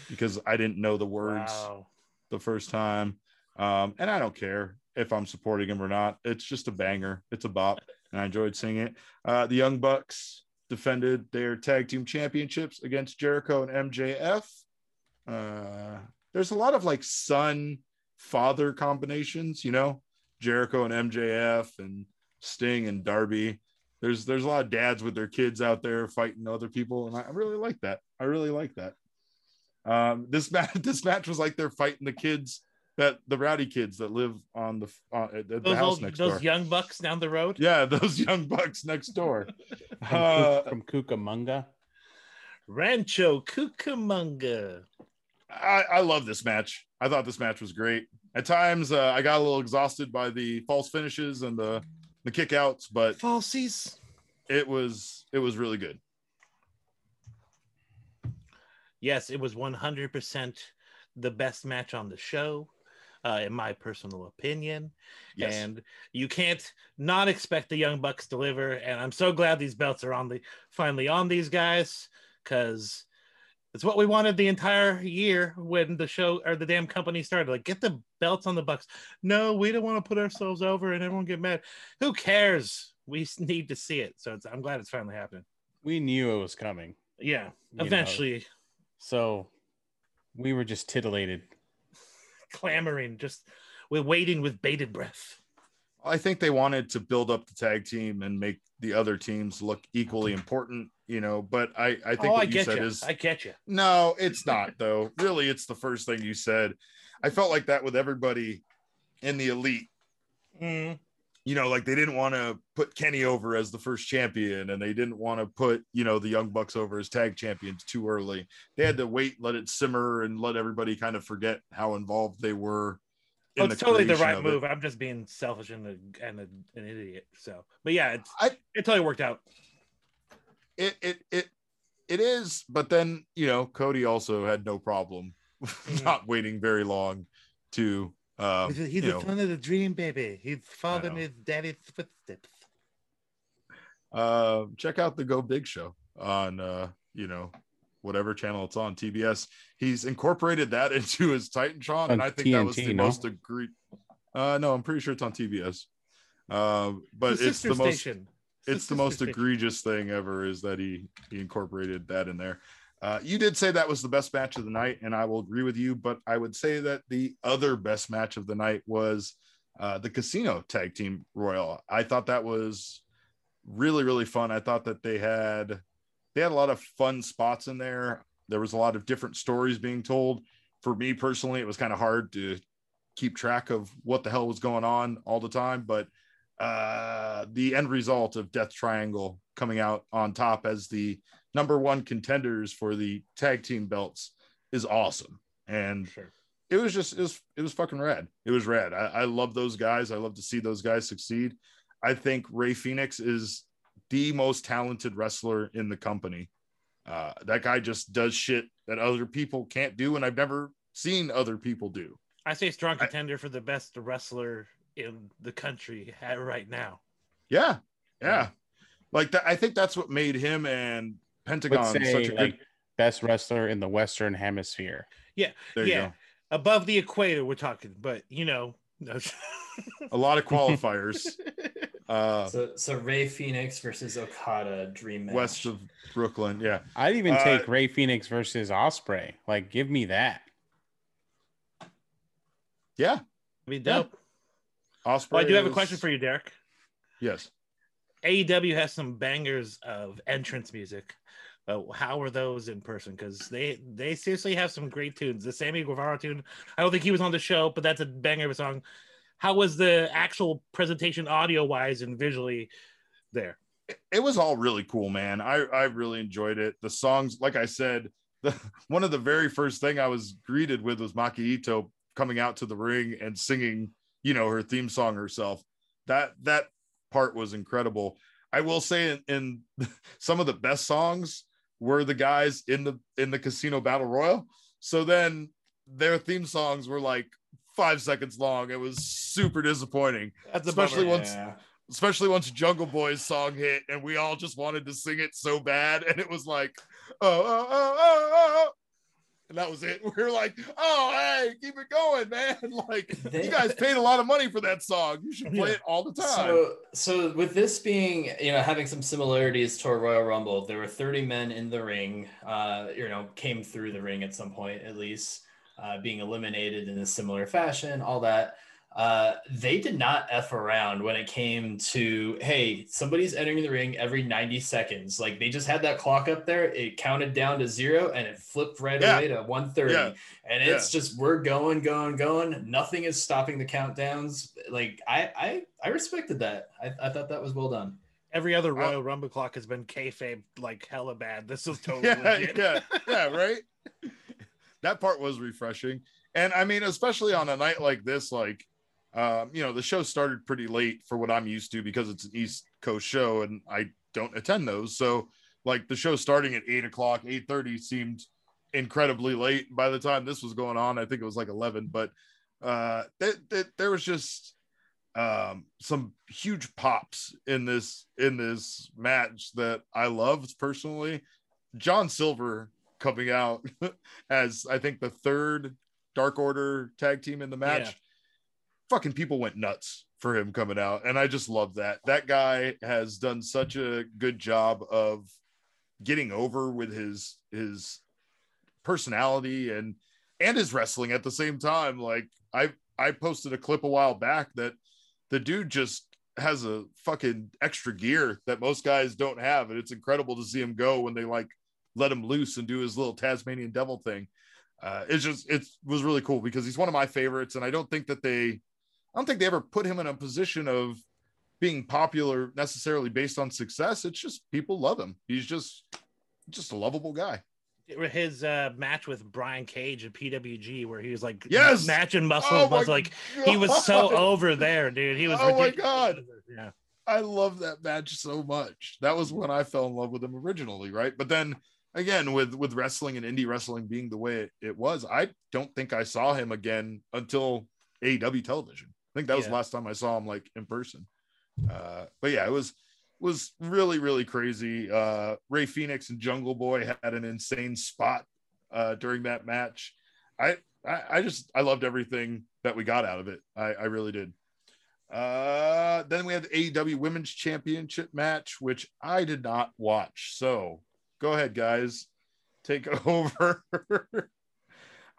because i didn't know the words Wow. the first time. Um, and I don't care if I'm supporting him or not. It's just a banger. It's a bop, and I enjoyed singing it. Uh, the Young Bucks defended their tag team championships against Jericho and MJF. Uh, there's a lot of like son father combinations, you know, Jericho and MJF and Sting and Darby. There's there's a lot of dads with their kids out there fighting other people, and I really like that. I really like that. Um, this match, this match was like they're fighting the kids that the rowdy kids that live on the uh, at the Those house old, next those door. Those young bucks down the road. yeah, those young bucks next door. From, Uh, from Cucamonga. Rancho Cucamonga. I, I love this match. I thought this match was great. At times, uh, I got a little exhausted by the false finishes and the the kickouts, but Falsies. it was it was really good. Yes, it was 100% the best match on the show, uh, in my personal opinion. Yes. And you can't not expect the Young Bucks to deliver. And I'm so glad these belts are on the finally on these guys because it's what we wanted the entire year when the show or the damn company started. Like, get the belts on the Bucks. No, we don't want to put ourselves over and everyone get mad. Who cares? We need to see it. So it's, I'm glad it's finally happening. We knew it was coming. Yeah, you know. Eventually So we were just titillated. clamoring, just we're waiting with bated breath. I think they wanted to build up the tag team and make the other teams look equally important, you know. But I, I think oh, I what you get said you. is I get you. no, it's not though. Really, it's the first thing you said. I felt like that with everybody in the elite. Mm. You know, like they didn't want to put Kenny over as the first champion, and they didn't want to put you know the Young Bucks over as tag champions too early. They had to wait, let it simmer, and let everybody kind of forget how involved they were. Oh, it's totally the right of it. move. I'm just being selfish and, a, and a, an idiot. So, but yeah, it's I- it totally worked out. it it it it is but then you know cody also had no problem Mhm. not waiting very long to um he's you son of the dream, baby. He's following his daddy's footsteps. uh check out the go big show on uh you know whatever channel it's on tbs he's incorporated that into his titantron and i think that was the no? most agreed uh no i'm pretty sure it's on tbs um but The it's sister the most station. it's the most station. egregious thing ever is that he he incorporated that in there uh, you did say that was the best match of the night and i will agree with you but i would say that the other best match of the night was uh, the casino tag team royal i thought that was really really fun. I thought that they had they had a lot of fun spots in there. There was a lot of different stories being told. For me personally it was kind of hard to keep track of what the hell was going on all the time but uh, the end result of Death Triangle coming out on top as the number one contenders for the tag team belts is awesome. And Sure. it was just it was it was fucking rad. It was rad. I, I love those guys. I love to see those guys succeed. I think Rey Fenix is the most talented wrestler in the company. Uh, that guy just does shit that other people can't do, and I've never seen other people do. I say strong I- contender for the best wrestler in the country right now. Yeah, yeah. Like that, I think that's what made him and Pentagon Would say such a good. best wrestler in the Western Hemisphere. Yeah, there you yeah. Above the equator, we're talking, but you know, A lot of qualifiers. uh, So, so Rey Fenix versus Okada dream match. west of Brooklyn. Yeah, I'd even Uh, take Rey Fenix versus Ospreay. Like, give me that. yeah. be dope. Ospreay. Well, I do have a question for you, Derek. Yes. AEW has some bangers of entrance music. Uh, how are those in person? Because they they seriously have some great tunes. The Sammy Guevara tune. I don't think he was on the show, but that's a banger of a song. How was the actual presentation, audio wise and visually, there? it was all really cool, man. I I really enjoyed it. The songs, like I said, the one of the very first thing I was greeted with was Maki coming out to the ring and singing, you know, her theme song herself. That that part was incredible. I will say in, in some of the best songs were the guys in the in the casino battle royal. So then their theme songs were like five seconds long. It was super disappointing That's Especially bummer. once- Yeah. especially once Jungle Boy's song hit and we all just wanted to sing it so bad. And it was like, oh, oh, oh, oh, oh. oh And that was it. We were like, oh, hey, keep it going, man. Like, They- you guys paid a lot of money for that song. You should play Yeah. it all the time. So, so with this being, you know, having some similarities to a Royal Rumble, there were 30 men in the ring, uh, you know, came through the ring at some point, at least, uh, being eliminated in a similar fashion, all that. Uh, they did not F around when it came to, hey, somebody's entering the ring every 90 seconds. Like they just had that clock up there. It counted down to zero and it flipped right Yeah. away to 130. Yeah. And it's just, we're going, going, going. Nothing is stopping the countdowns. Like I, I, I respected that. I, I thought that was well done. Every other Uh, Royal Rumble clock has been kayfabe like hella bad. This was totally yeah, legit. yeah, yeah, right. that part was refreshing, and I mean, especially on a night like this, like, um, you know, the show started pretty late for what I'm used to because it's an East Coast show, and I don't attend those. So, like, the show starting at eight o'clock, eight thirty seemed incredibly late. By the time this was going on, I think it was like eleven, but uh, th- th- there was just um some huge pops in this in this match that I loved personally. John Silver coming out as I think the third Dark Order tag team in the match. Yeah. Fucking people went nuts for him coming out, and I just love that. That guy has done such a good job of getting over with his his personality and and his wrestling at the same time. Like I I posted a clip a while back that the dude just has a fucking extra gear that most guys don't have, and it's incredible to see him go when they like let him loose and do his little Tasmanian devil thing. Uh, it's just it was really cool because he's one of my favorites, and I don't think that they, I don't think they ever put him in a position of being popular necessarily based on success. It's just people love him. He's just just a lovable guy. His uh, match with Brian Cage at PWG, where he was like, Yes! matching muscle, Oh muscle. Like he was so over there, dude. He was. Oh my. God. Yeah. I love that match so much. That was when I fell in love with him originally, right? But then again, with with wrestling and indie wrestling being the way it, it was, I don't think I saw him again until AEW television. Think that was the last time I saw him like in person. Uh, but yeah, it was was really really crazy. Uh, Rey Fenix and Jungle Boy had an insane spot uh, during that match. I, I I just I loved everything that we got out of it. I, I really did. Uh, then we had the AEW Women's Championship match, which I did not watch. So go ahead, guys, take over.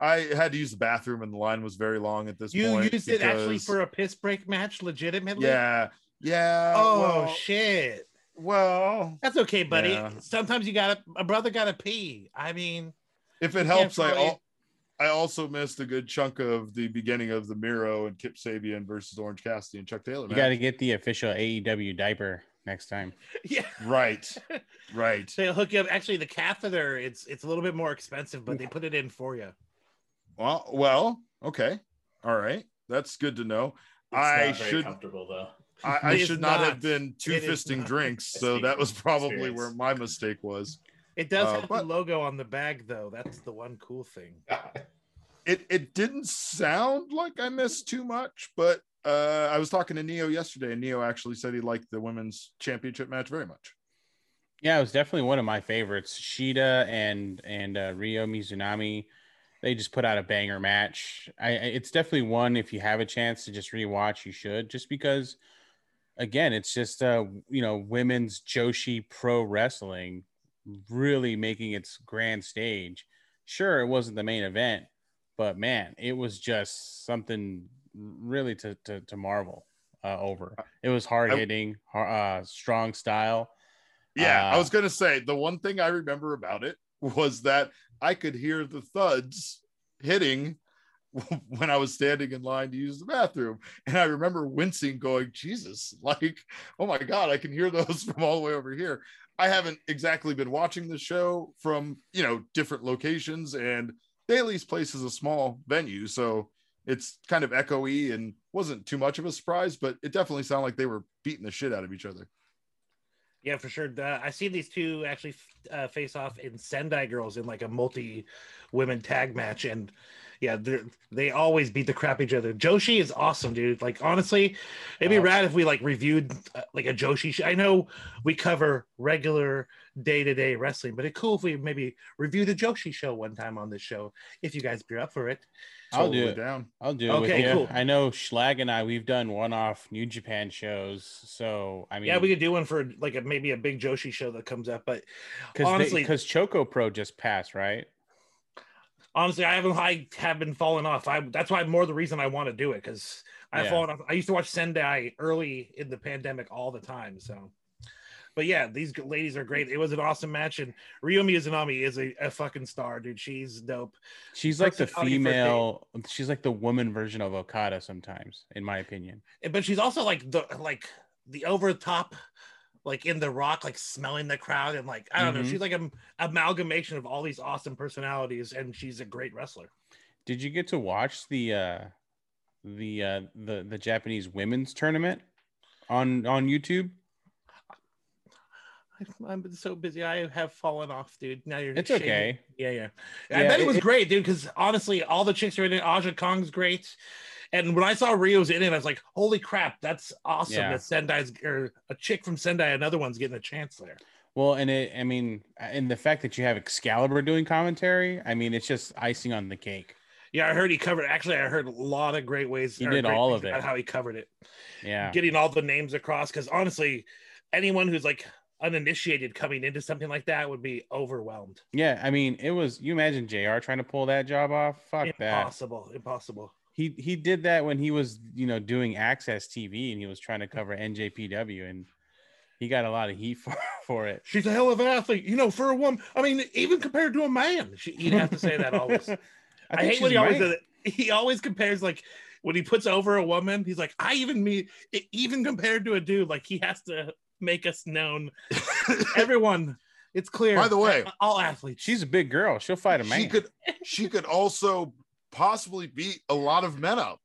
I had to use the bathroom, and the line was very long at this You point. You used it actually for a piss break match, legitimately. yeah, yeah. Oh well, shit. well, That's okay, buddy. Yeah. Sometimes you gotta a brother gotta pee. I mean, if it helps, I really- al- I also missed a good chunk of the beginning of the Miro and Kip Sabian versus Orange Cassidy and Chuck Taylor. You got to get the official AEW diaper next time. yeah. right, right. They'll hook you up. Actually, the catheter, it's it's a little bit more expensive, but they put it in for you. Well, well, okay, all right. That's good to know. It's I not should comfortable though. I, I should not, not. have been two It is fisting drinks, so that was probably experience. where my mistake was. It does Uh, have but- the logo on the bag, though. That's the one cool thing. It it didn't sound like I missed too much, but uh, I was talking to Neo yesterday, and Neo actually said he liked the women's championship match very much. Yeah, it was definitely one of my favorites. Shida and and uh, Ryo Mizunami, they just put out a banger match. I, I it's definitely one if you have a chance to just rewatch, you should. Just because, again, it's just uh you know women's Joshi pro wrestling really making its grand stage. Sure, it wasn't the main event, but man, it was just something really to to, to marvel uh, over. It was hard hitting, uh, strong style. Yeah, I Uh, was gonna say the one thing I remember about it was that I could hear the thuds hitting when I was standing in line to use the bathroom, and I remember wincing, going, "Jesus, like, oh my god, I can hear those from all the way over here." I haven't exactly been watching the show from you know different locations, and Daily's Place is a small venue, so it's kind of echoey and wasn't too much of a surprise, but it definitely sounded like they were beating the shit out of each other. Yeah, for sure. Uh, I see these two actually uh, face off in Sendai Girls in like a multi women tag match, and yeah, they're- always beat the crap each other. Joshi is awesome, dude. Like honestly, it'd be Uh, rad if we like reviewed uh, like a Joshi. Show. I know we cover regular day to day wrestling, but it's cool if we maybe review the Joshi show one time on this show if you guys be up for it. I'll do it. down. I'll do it Okay, cool. I know Schlag and I we've done one-off New Japan shows, so I mean, yeah, we could do one for like a maybe a big Joshi show that comes up, but because honestly- because Choco Pro just passed, right? honestly, I haven't I have been falling off. I that's why more the reason I want to do it because I've Yeah. fallen off. I used to watch Sendai early in the pandemic all the time. So, but yeah, these ladies are great. It was an awesome match, and Ryo Mizunami is a, a fucking star, dude. She's dope. She's like the female. She's like the woman version of Okada sometimes, in my opinion. But she's also like the like the over the top. Like in the rock, like smelling the crowd, and like I don't know, Mhm. she's like an amalgamation of all these awesome personalities, and she's a great wrestler. Did you get to watch the uh the uh the the Japanese women's tournament on on YouTube? I'm so busy. I have fallen off, dude. Now you're It's shaming- okay. Yeah, yeah. I Yeah, bet it, it- was it- great, dude. Because honestly, all the chicks are in it. Aja Kong's great. And when I saw Ryo's in it, I was like, "Holy crap, that's awesome!" Yeah. That Sendai's or a chick from Sendai, another one's getting a chance there. Well, and it, I mean, and the fact that you have Excalibur doing commentary, I mean, it's just icing on the cake. Yeah, I heard he covered. Actually, I heard a lot of great ways. He did all of it. How he covered it, Yeah. getting all the names across. Because honestly, anyone who's like uninitiated coming into something like that would be overwhelmed. Yeah, I mean, it was. You imagine Jr. trying to pull that job off? Fuck that. impossible, impossible. he he did that when he was you know doing AXS TV and he was trying to cover NJPW and he got a lot of heat for for it. She's a hell of an athlete, you know, for a woman. I mean, even compared to a man, she, you'd have to say that always. I, think hate when he always right. does it. He always compares like when he puts over a woman. He's like, I even me even compared to a dude, like he has to make us known. Everyone, it's clear. By the way, all athletes. She's a big girl. She'll fight a man. she could she could also possibly beat a lot of men up.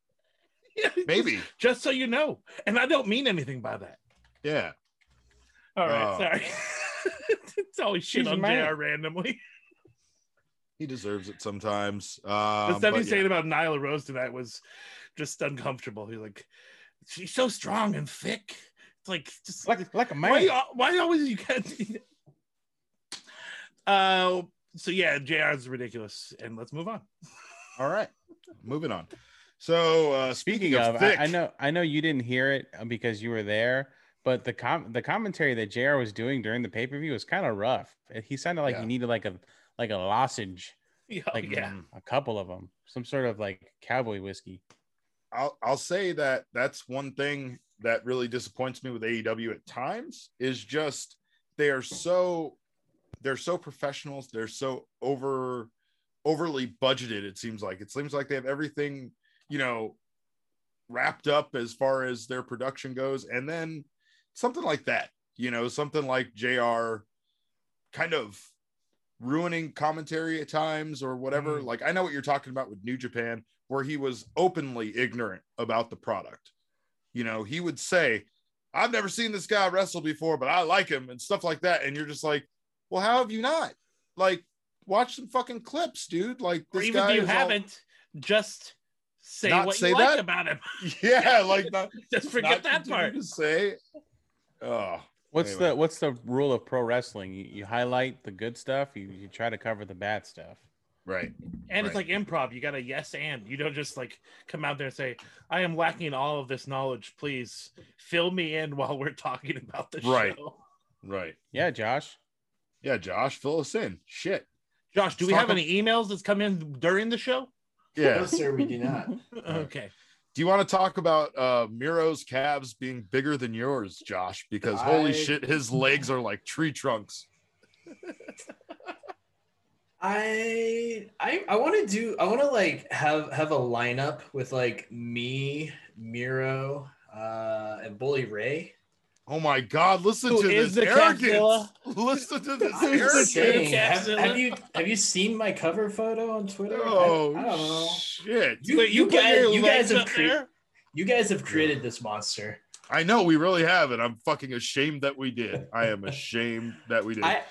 Maybe. just so you know, and I don't mean anything by that. Yeah. All right, Oh. sorry. it's always shit She's on mad. JR randomly. He deserves it sometimes. The Um, stuff but he's yeah. saying about Nyla Rose tonight was just uncomfortable. He's like, she's so strong and thick. It's like just like like a man. why, you- why always you can't. Uh, so yeah, JR is ridiculous, and let's move on. All right. Moving on. So uh Speaking, speaking, of, of, I, thick, I know I know you didn't hear it uh, because you were there, but the com the commentary that JR was doing during the pay per view was kind of rough. Uh, He sounded like Yeah. he needed like a like a lozenge, Yeah, like yeah. a couple of them, some sort of like cowboy whiskey. I'll I'll say that that's one thing that really disappoints me with AEW at times is just they are so they're so professionals, they're so over overly budgeted it seems like. It seems like they have everything, you know, wrapped up as far as their production goes and then something like that, you know, something like JR kind of ruining commentary at times or whatever. Mm-hmm. Like I know what you're talking about with New Japan where he was openly ignorant about the product. You know, he would say, I've never seen this guy wrestle before, but I like him and stuff like that. And you're just like, well, how have you not? Like, watch some fucking clips, dude. Like, Or even guy if you haven't, just say Not what say you like that? about him. yeah, like, not, just not forget that part. to say, oh, What's Anyway. the what's the rule of pro wrestling? You, you highlight the good stuff. You, you try to cover the bad stuff. Right. And it's like improv. You got a yes and. You don't just like come out there and say, I am lacking all of this knowledge. Please fill me in while we're talking about the Right. show. Right. Yeah, Josh. Yeah, Josh, fill us in. Shit. Josh, do we have ab- any emails that's come in during the show? Yeah. No, sir, we do not. Okay. Do you want to talk about uh Miro's calves being bigger than yours, Josh? Because holy I- shit, his legs are like tree trunks. I I I want to do I want to like have have a lineup with like me, Miro, uh, and Bully Ray. Oh my god, listen Who to is this the arrogance. Capzilla? Listen to this I'm just arrogance. saying, have, have you have you seen my cover photo on Twitter? Oh I, don't know. shit. You, Wait, you put guys you guys have cre- you guys have created this monster. I know we really have, and I'm fucking ashamed that we did. I am ashamed that we did. I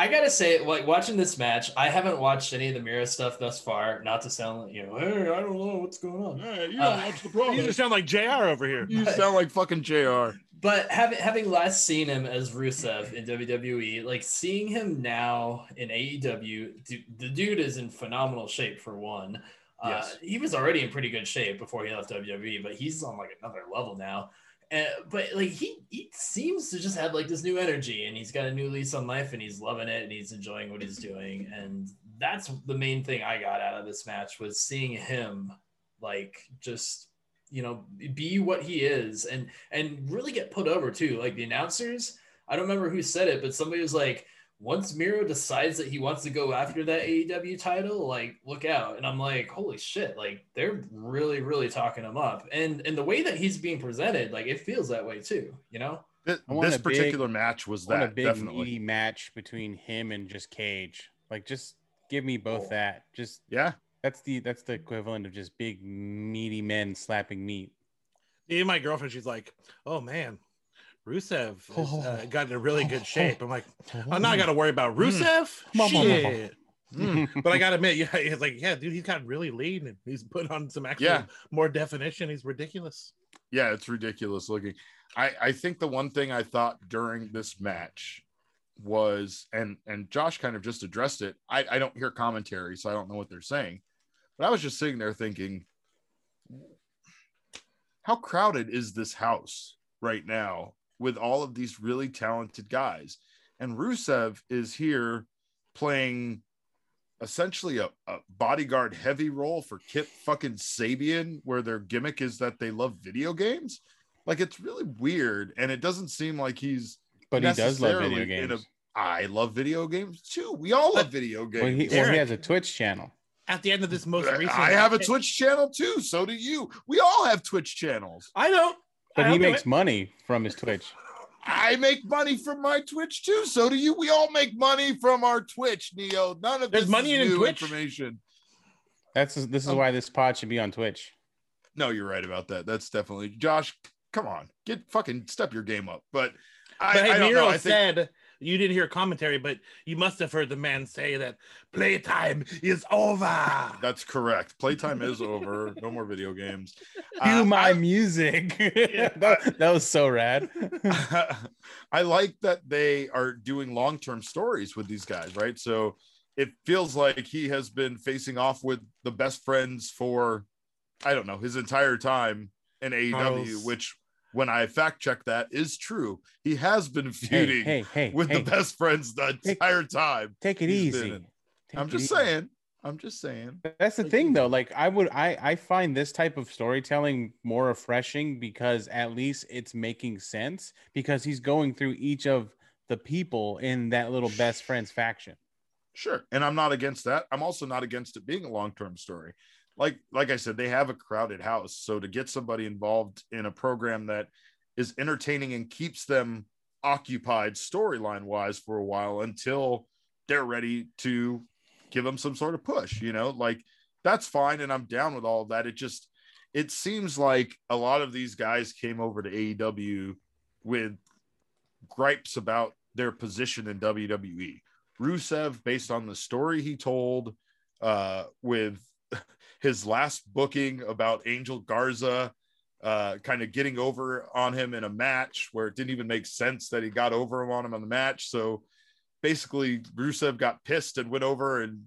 I gotta say, like watching this match, I haven't watched any of the Miro stuff thus far. Not to sound like you know, hey, I don't know what's going on. Hey, you Uh, don't watch the problem. You just sound like JR over here. You sound like fucking JR. But having having last seen him as Rusev in WWE, like seeing him now in AEW, du- the dude is in phenomenal shape for one. Uh, Yes. he was already in pretty good shape before he left WWE, but he's on like another level now. Uh, but like he he seems to just have like this new energy, and he's got a new lease on life, and he's loving it, and he's enjoying what he's doing, and that's the main thing I got out of this match was seeing him like just you know be what he is and and really get put over too. Like the announcers i don't remember who said it but somebody was like once miro decides that he wants to go after that aew title like look out and i'm like holy shit like they're really really talking him up and and the way that he's being presented like it feels that way too you know This, this a big- particular match was that a big definitely. meaty match between him and just Cage. Like, just give me both Oh. that. Just Yeah, that's the that's the equivalent of just big meaty men slapping meat. Me and my girlfriend, she's like, "Oh man, Rusev has, uh, got in a really good shape." I'm like, "Oh, now I got to worry about Rusev." Mama, mama. Shit. Mm. But I gotta admit, yeah, he's like, yeah, dude, he's gotten really lean and he's put on some actual Yeah. more definition. He's ridiculous. yeah, it's ridiculous looking. I I think the one thing I thought during this match was, and and Josh kind of just addressed it. I I don't hear commentary, so I don't know what they're saying. But I was just sitting there thinking, how crowded is this house right now with all of these really talented guys? And Rusev is here playing essentially a, a bodyguard heavy role for Kip fucking Sabian, where their gimmick is that they love video games. Like it's really weird, and it doesn't seem like he's. But he does love video games. a- I love video games too. We all love video games. Well, he, well, he has a Twitch channel. At the end of this most recent, I have a Twitch channel too. So do you. We all have Twitch channels. I don't. But I he makes it. money from his Twitch. I make money from my Twitch too. So do you. We all make money from our Twitch, Neo. None of There's this money is in new Twitch? information. That's this is Um, why this pod should be on Twitch. No, you're right about that. That's definitely Josh. Come on, get fucking step your game up. But I, hey, I don't Miro know. I think said you didn't hear commentary, but you must have heard the man say that playtime is over. that's correct. Playtime is over. No more video games. Cue Uh, my I- music. that, that was so rad. I like that they are doing long term stories with these guys, right? So it feels like he has been facing off with the best friends for, I don't know, his entire time in AEW, Charles. which when I fact check that is true. He has been feuding hey, hey, with hey, the best friends the Hey, entire time. take it easy. Take I'm it just easy. saying. I'm just saying. That's the thing though. Like I would I I find this type of storytelling more refreshing because at least it's making sense because he's going through each of the people in that little best friends faction. Sure. And I'm not against that. I'm also not against it being a long-term story. Like like I said, they have a crowded house. So to get somebody involved in a program that is entertaining and keeps them occupied storyline wise for a while until they're ready to give them some sort of push, you know, like that's fine. And I'm down with all that. It just it seems like a lot of these guys came over to AEW with gripes about their position in WWE. Rusev, based on the story he told uh, with his last booking about Angel Garza, uh, kind of getting over on him in a match where it didn't even make sense that he got over on him on the match. So basically, Rusev got pissed and went over and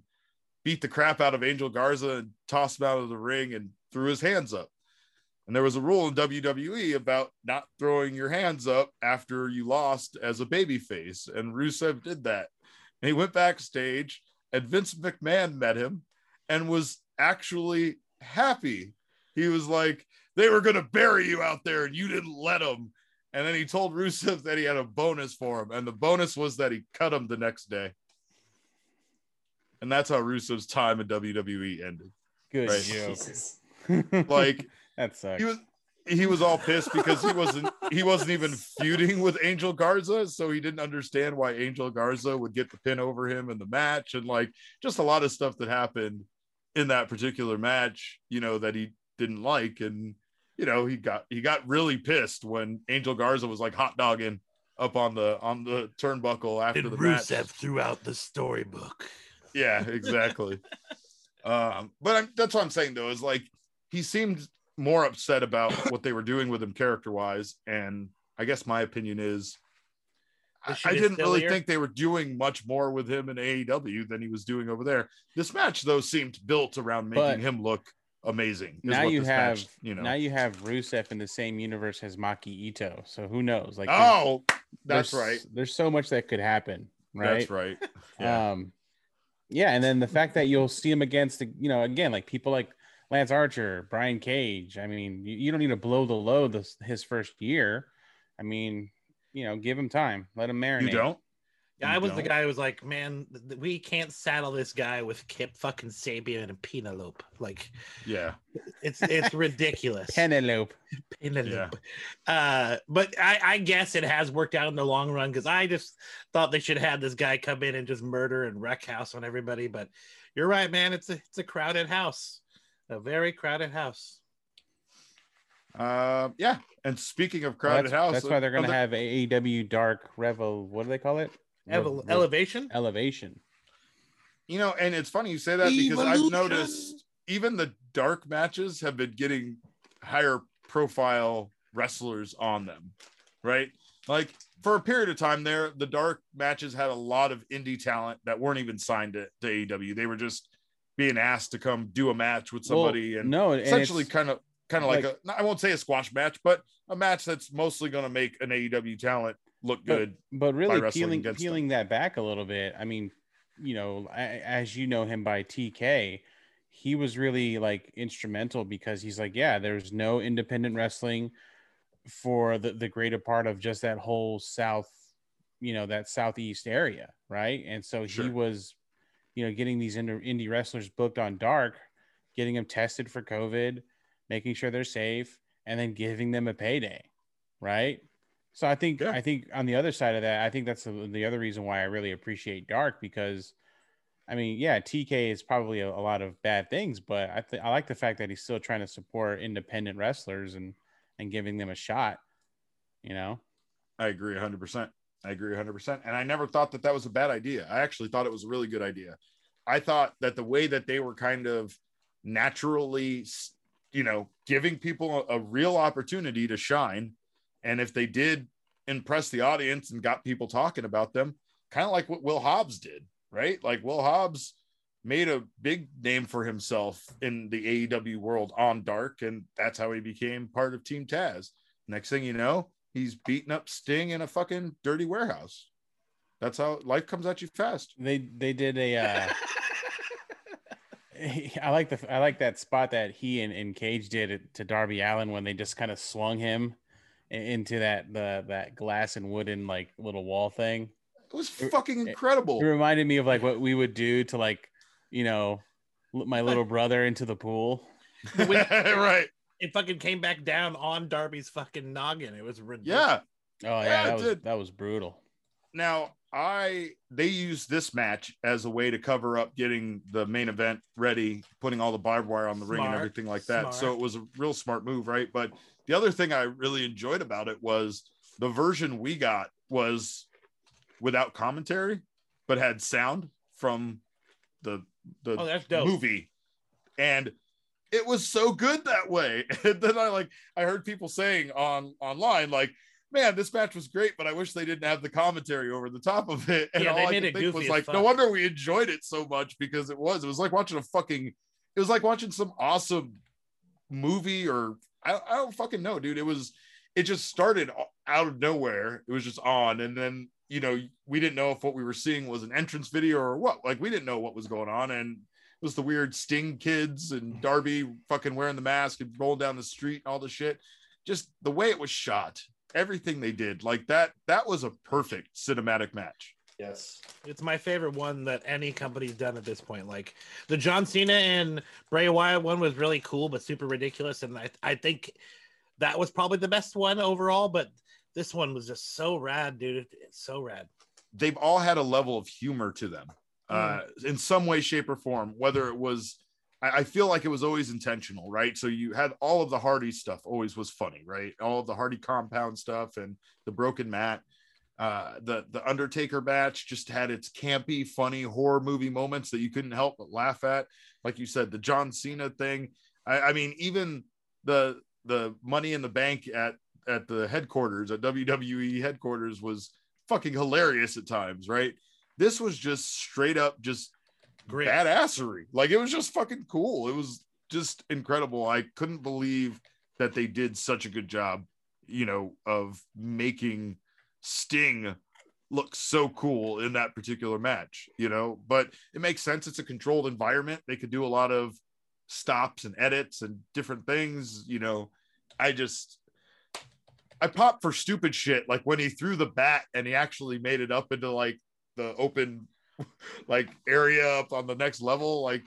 beat the crap out of Angel Garza and tossed him out of the ring and threw his hands up. And there was a rule in WWE about not throwing your hands up after you lost as a babyface. And Rusev did that. And he went backstage, and Vince McMahon met him and was actually happy. He was like, they were going to bury you out there, and you didn't let them. And then he told Rusev that he had a bonus for him. And the bonus was that he cut him the next day. And that's how Rusev's time in WWE ended. Good Right. Jesus. Like, that sucks. he was he was all pissed because he wasn't he wasn't even feuding with Angel Garza, so he didn't understand why Angel Garza would get the pin over him in the match, and like just a lot of stuff that happened in that particular match, you know, that he didn't like, and you know he got he got really pissed when Angel Garza was like hot dogging up on the on the turnbuckle after And the match. Rusev threw out the storybook. Yeah, exactly. um, but I'm, that's what I'm saying though is like he seemed more upset about what they were doing with him character wise, and I guess my opinion is I, didn't really here? think they were doing much more with him in AEW than he was doing over there. This match though seemed built around making But- him look amazing. now what you have match, you know. now you have Rusev in the same universe as Maki Itoh. So who knows? Like oh, that's right. There's so much that could happen, right? That's right. Yeah. Um, yeah, and then the fact that you'll see him against, you know, again, like people like Lance Archer, Brian Cage. I mean, you, you don't need to blow the load this his first year. I mean, you know, give him time, let him marinate. you don't. Yeah, You I was the don't? guy who was like, man, th- th- we can't saddle this guy with Kip fucking Sabian and Penelope. Like, Yeah. it's it's ridiculous. Penelope. Penelope. Uh, but I, I guess it has worked out in the long run because I just thought they should have this guy come in and just murder and wreck house on everybody. But you're right, man. It's a it's a crowded house, a very crowded house. Uh, yeah. And speaking of Well, crowded that's, house, that's why they're gonna another- have AEW Dark Revel. What do they call it? Ele- Rev- elevation. elevation. You know, and it's funny you say that because I've noticed even the dark matches have been getting higher profile wrestlers on them, right? Like for a period of time there, the dark matches had a lot of indie talent that weren't even signed to, to AEW. They were just being asked to come do a match with somebody well, and no, and essentially it's- kind of kind of like, like- a I won't say a squash match, but a match that's mostly going to make an AEW talent look good. but really wrestling peeling peeling that back a little bit. I mean, you know, as you know him by TK, he was really like instrumental because he's like, yeah, there's no independent wrestling for the, the greater part of just that whole South, you know, that Southeast area. Right. And so Sure. he was, you know, getting these indie wrestlers booked on dark, getting them tested for COVID, making sure they're safe, and then giving them a payday. Right. So I think Yeah. I think on the other side of that, I think that's the, the other reason why I really appreciate Dark because, I mean, yeah, TK is probably a, a lot of bad things, but I th- I like the fact that he's still trying to support independent wrestlers and and giving them a shot. You know, I agree 100%. I agree 100%. And I never thought that that was a bad idea. I actually thought it was a really good idea. I thought that the way that they were kind of naturally, you know, giving people a, a real opportunity to shine. And if they did impress the audience and got people talking about them, kind of like what Will Hobbs did, right? Like Will Hobbs made a big name for himself in the AEW world on Dark, and that's how he became part of Team Taz. Next thing you know, he's beating up Sting in a fucking dirty warehouse. That's how life comes at you fast. they they did a. Uh, I like the I like that spot that he and, and Cage did to Darby Allin when they just kind of swung him into that the that glass and wooden like little wall thing. It was fucking incredible. It reminded me of like what we would do to like you know my little brother into the pool. right. it fucking came back down on Darby's fucking noggin. It was ridiculous. Yeah. Oh yeah, Yeah, that was did. that was brutal. Now, I they used this match as a way to cover up getting the main event ready, putting all the barbed wire on the ring and everything like that. So it was a real smart move, right? But the other thing I really enjoyed about it was the version we got was without commentary, but had sound from the the Oh, movie. And it was so good that way. And then I like I heard people saying on online, like, man, this match was great, but I wish they didn't have the commentary over the top of it. And Yeah, all I could it think was as like, no wonder we enjoyed it so much because it was. It was like watching a fucking it was like watching some awesome movie or I, I don't fucking know, dude. It was it just started out of nowhere. It was just on, and then you know we didn't know if what we were seeing was an entrance video or what. Like we didn't know what was going on, and it was the weird Sting kids and mm-hmm. Darby fucking wearing the mask and rolling down the street and all the shit. Just the way it was shot, everything they did, like that. That was a perfect cinematic match. Yes. It's my favorite one that any company's done at this point. Like the John Cena and Bray Wyatt one was really cool, but super ridiculous. And I, I think that was probably the best one overall. But this one was just so rad, dude. It's so rad. they've all had a level of humor to them uh, in some way, shape, or form. Whether it was, I, feel like it was always intentional, right? So you had all of the Hardy stuff always was funny, right? All of the Hardy compound stuff and the broken mat. Uh, the the Undertaker match just had its campy, funny horror movie moments that you couldn't help but laugh at. Like you said, the John Cena thing. I, I mean, even the the Money in the Bank at at the headquarters at WWE headquarters was fucking hilarious at times, right? This was just straight up just Great. badassery. Like it was just fucking cool. It was just incredible. I couldn't believe that they did such a good job, you know, of making Sting look so cool in that particular match, you know, but it makes sense. It's a controlled environment. They could do a lot of stops and edits and different things, you know. I just I popped for stupid shit like when he threw the bat and he actually made it up into like the open like area up on the next level like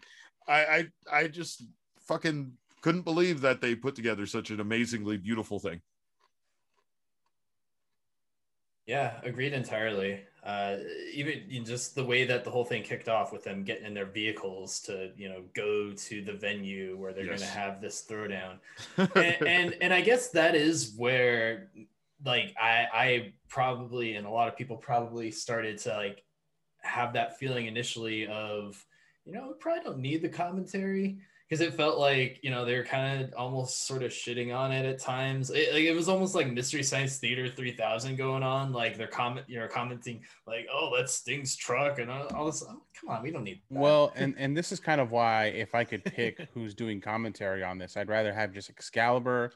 I I I just fucking couldn't believe that they put together such an amazingly beautiful thing. Yeah, agreed entirely. Uh, even just the way that the whole thing kicked off with them getting in their vehicles to, you know, go to the venue where they're Yes. going to have this throwdown, and, and and I guess that is where, like, I I probably and a lot of people probably started to like have that feeling initially of, you know, we probably don't need the commentary because it felt like you know they were kind of almost sort of shitting on it at times. It, like it was almost like Mystery Science Theater 3000 going on. Like they're comment, you know, commenting like, "Oh, that's Sting's truck," and all, all this. Oh, come on, we don't need. That. Well, and and this is kind of why if I could pick who's doing commentary on this, I'd rather have just Excalibur,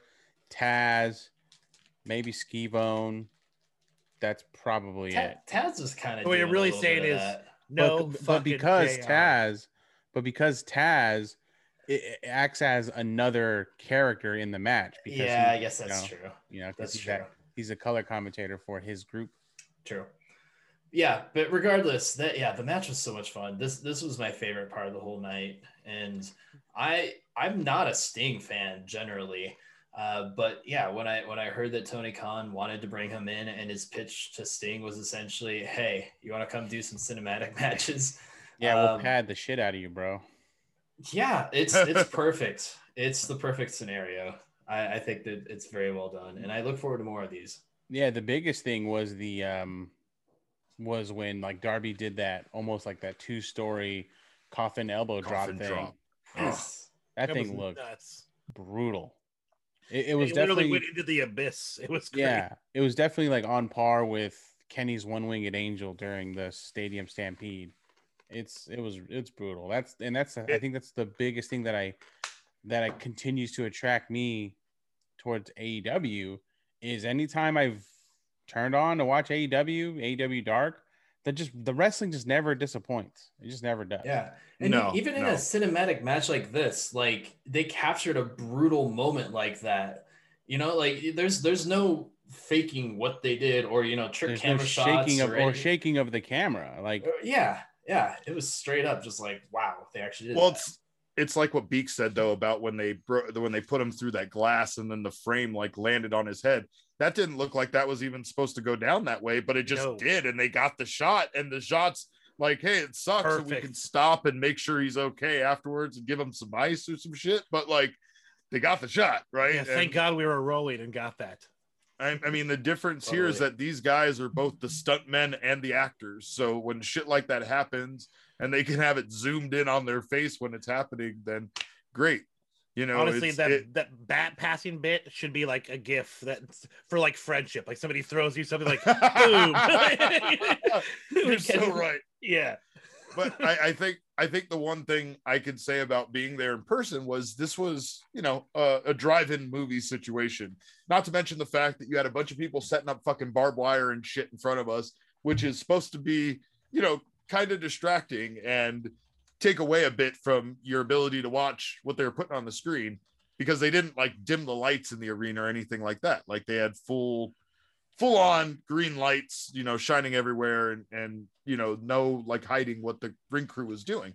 Taz, maybe Schiavone. That's probably Ta- it. Taz was kind of. What you're really saying is- No, but, but because JR. Taz, but because Taz it, it acts as another character in the match. Because yeah, he- I guess that's you know, true. You know, That's he's, true. that- he's a color commentator for his group. True. Yeah, but regardless, that yeah, the match was so much fun. This this was my favorite part of the whole night, and I I'm not a Sting fan generally, uh, but yeah, when I when I heard that Tony Khan wanted to bring him in, and his pitch to Sting was essentially, "Hey, you want to come do some cinematic matches?" Yeah, we'll Um, pad the shit out of you, bro. Yeah, it's it's perfect. It's the perfect scenario. I, I think that it's very well done, and I look forward to more of these. Yeah, the biggest thing was the um was when like Darby did that almost like that two story coffin elbow Coffin drop thing. drop. Yes. That That thing looked nuts. brutal. It, it was It definitely went into the abyss. It was great. yeah, it was definitely like on par with Kenny's one winged angel during the stadium stampede. It's it was it's brutal. That's and that's I think that's the biggest thing that I that I continues to attract me towards AEW is anytime I've turned on to watch AEW, AEW Dark, that just the wrestling just never disappoints. It just never does. Yeah. And No, even in no. a cinematic match like this, like they captured a brutal moment like that. You know, like there's there's no faking what they did or you know trick There's camera no shots shaking of or, or shaking of the camera. Like Uh, yeah, yeah. It was straight up just like wow, they actually did. Well, that. it's it's like what Beak said though about when they bro- when they put him through that glass and then the frame like landed on his head. That didn't look like that was even supposed to go down that way, but it just No. did, and they got the shot, and the shots like, hey, it sucks, and we can stop and make sure he's okay afterwards and give him some ice or some shit. But like, they got the shot right. Yeah, thank And- God we were rolling and got that. I, I mean, the difference here is that these guys are both the stuntmen and the actors. So when shit like that happens and they can have it zoomed in on their face when it's happening, then great. You know, Honestly, that it- that bat passing bit should be like a gif that for like friendship. Like somebody throws you something like boom. You're so right. Yeah. But I, I think I think the one thing I could say about being there in person was this was, you know, a, a drive-in movie situation. Not to mention the fact that you had a bunch of people setting up fucking barbed wire and shit in front of us, which is supposed to be, you know, kind of distracting and take away a bit from your ability to watch what they were putting on the screen because they didn't like dim the lights in the arena or anything like that. Like they had full full on green lights, you know, shining everywhere and and you know, no like hiding what the ring crew was doing.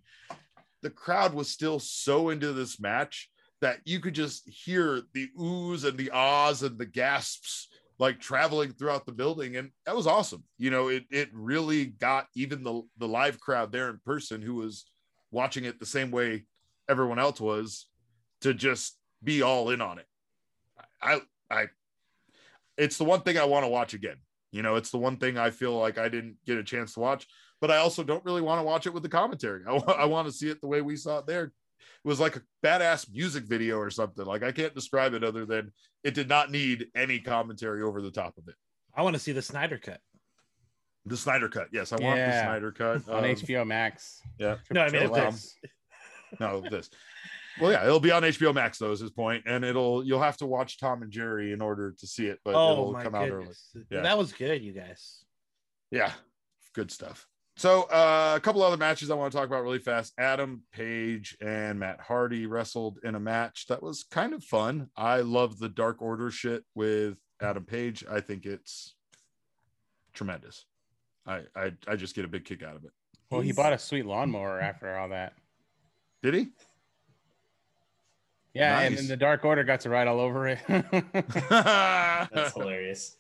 The crowd was still so into this match that you could just hear the oohs and the ahs and the gasps like traveling throughout the building and that was awesome. You know, it it really got even the the live crowd there in person who was watching it the same way everyone else was to just be all in on it. I I it's the one thing I want to watch again. You know, it's the one thing I feel like I didn't get a chance to watch, but I also don't really want to watch it with the commentary. I, want to see it the way we saw it there. It was like a badass music video or something. Like I can't describe it other than it did not need any commentary over the top of it. I want to see the Snyder cut. The Snyder cut. Yes, I want the Snyder cut. on of- HBO Max. Yeah. No, I mean, Triple um, no this well yeah it'll be on hbo max though is his point and it'll you'll have to watch tom and jerry in order to see it but oh it'll my come out early goodness. Yeah. That was good, you guys. yeah good stuff so uh, a couple other matches i want to talk about really fast adam page and matt hardy wrestled in a match that was kind of fun i love the dark order shit with adam page i think it's tremendous i i, I just get a big kick out of it Well, he bought a sweet lawnmower after all that. did he Yeah, and Nice. then the Dark Order got to ride all over it. That's hilarious.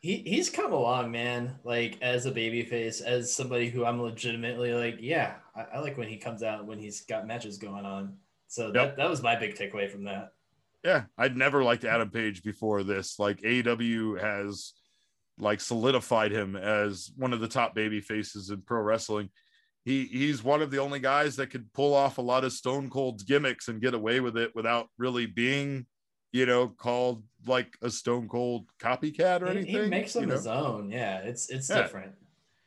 He he's come along, man. Like as a babyface, as somebody who I'm legitimately like, yeah, I, I like when he comes out when he's got matches going on. So that, that was my big takeaway from that. Yeah, I'd never liked Adam Page before this. Like AEW has like solidified him as one of the top baby faces in pro wrestling. He he's one of the only guys that could pull off a lot of Stone Cold's gimmicks and get away with it without really being, you know, called like a Stone Cold copycat or He, anything. he makes you them know? his own. Yeah, it's it's Yeah. different.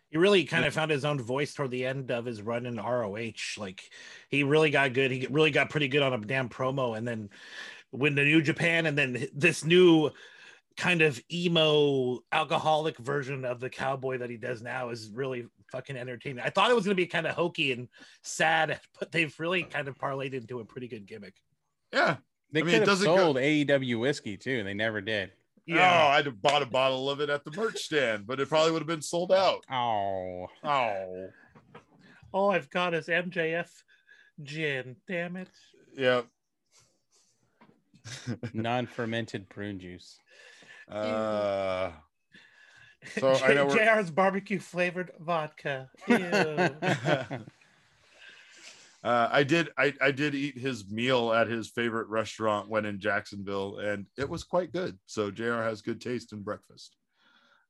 He really kind of found his own voice toward the end of his run in ROH. Like he really got good. He really got pretty good on a damn promo, and then when the New Japan, and then this new kind of emo alcoholic version of the cowboy that he does now is really fucking entertaining. I thought it was going to be kind of hokey and sad, but they've really kind of parlayed into a pretty good gimmick. Yeah. They I mean, could it have doesn't go- sold AEW whiskey too, and they never did. Oh, I'd have bought a bottle of it at the merch stand, but it probably would have been sold out. Oh, Oh. All I've got is MJF gin. Damn it. Yeah. non-fermented prune juice. Uh, So, I know we're- JR's barbecue flavored vodka. Uh, I did I, I did eat his meal at his favorite restaurant when in Jacksonville, and it was quite good. So JR has good taste in breakfast.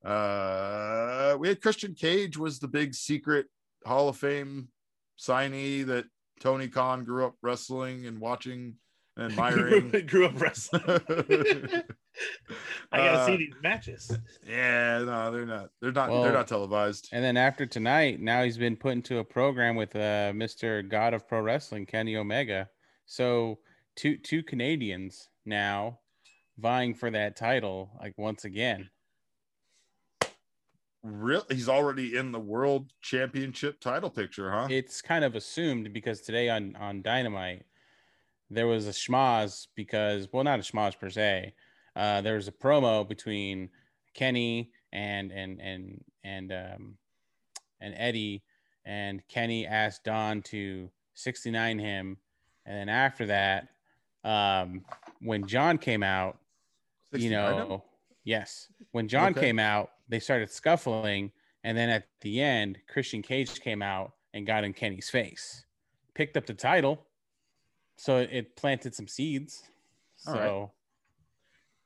Uh, we had Christian Cage was the big secret Hall of Fame signee that Tony Khan grew up wrestling and watching admiring. Grew up wrestling. I gotta Uh, see these matches. yeah, no, they're not. They're not. Well- they're not televised. And then after tonight, now he's been put into a program with uh, Mr. God of Pro Wrestling, Kenny Omega. So two two Canadians now vying for that title, like once again. Real, he's already in the world championship title picture, huh? It's kind of assumed because today on on Dynamite there was a schmoz because well not a schmoz per se. Uh, there was a promo between Kenny and and and and um, and Eddie, and Kenny asked Don to 69 him, and then after that, um, when Jon came out, you 69 him? know, yes, when Jon Okay. came out, they started scuffling, and then at the end, Christian Cage came out and got in Kenny's face, picked up the title, so it, planted some seeds. All So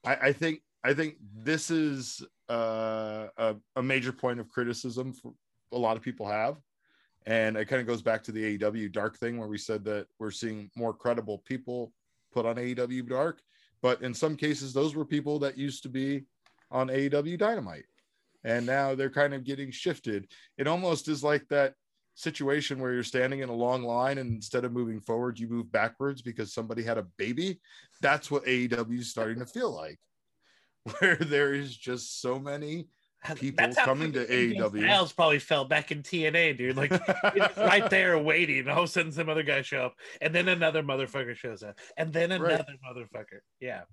right. I, I think I think this is uh, a, a major point of criticism for a lot of people have, and it kind of goes back to the AEW Dark thing where we said that we're seeing more credible people put on AEW Dark, but in some cases those were people that used to be on AEW Dynamite, and now they're kind of getting shifted. It almost is like that situation where you're standing in a long line and instead of moving forward you move backwards because somebody had a baby that's what AEW is starting to feel like, where there is just so many. people coming to AEW. Styles probably fell back in TNA, dude. Like it's right there waiting. And all of a sudden, some other guy show up, and then another motherfucker shows up, and then Right. another motherfucker. Yeah,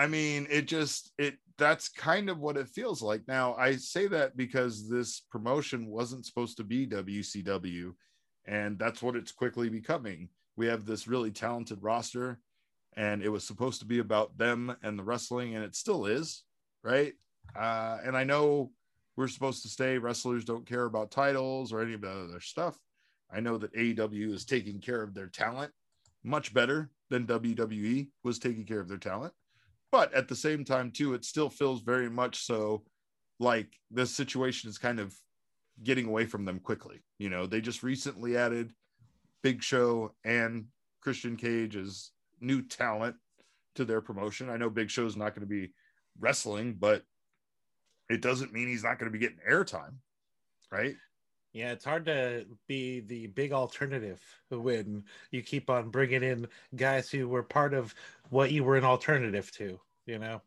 I mean, it just it that's kind of what it feels like. Now, I say that because this promotion wasn't supposed to be WCW, and that's what it's quickly becoming. We have this really talented roster, and it was supposed to be about them and the wrestling, and it still is, right? Uh, and I know we're supposed to stay wrestlers don't care about titles or any of that other stuff. I know that AEW is taking care of their talent much better than WWE was taking care of their talent but at the same time too it still feels very much so like this situation is kind of getting away from them quickly. You know they just recently added big show and christian cage as new talent to their promotion. I know big show's not going to be wrestling but it doesn't mean he's not going to be getting airtime right yeah. It's hard to be the big alternative when you keep on bringing in guys who were part of what you were an alternative to. You know,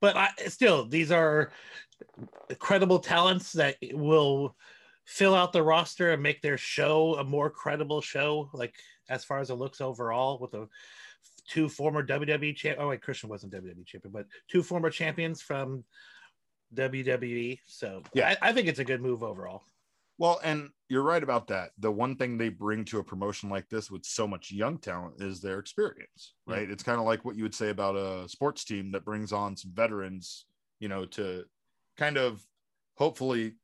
but, I still these are credible talents that will fill out the roster and make their show a more credible show. Like as far as it looks overall, with the two former WWE champ. Oh wait, Christian wasn't WWE champion, but two former champions from WWE. So Yeah. I, I think it's a good move overall. Well, and you're right about that. The one thing they bring to a promotion like this with so much young talent is their experience, right? It's kind of like what you would say about a sports team that brings on some veterans, you know, to kind of hopefully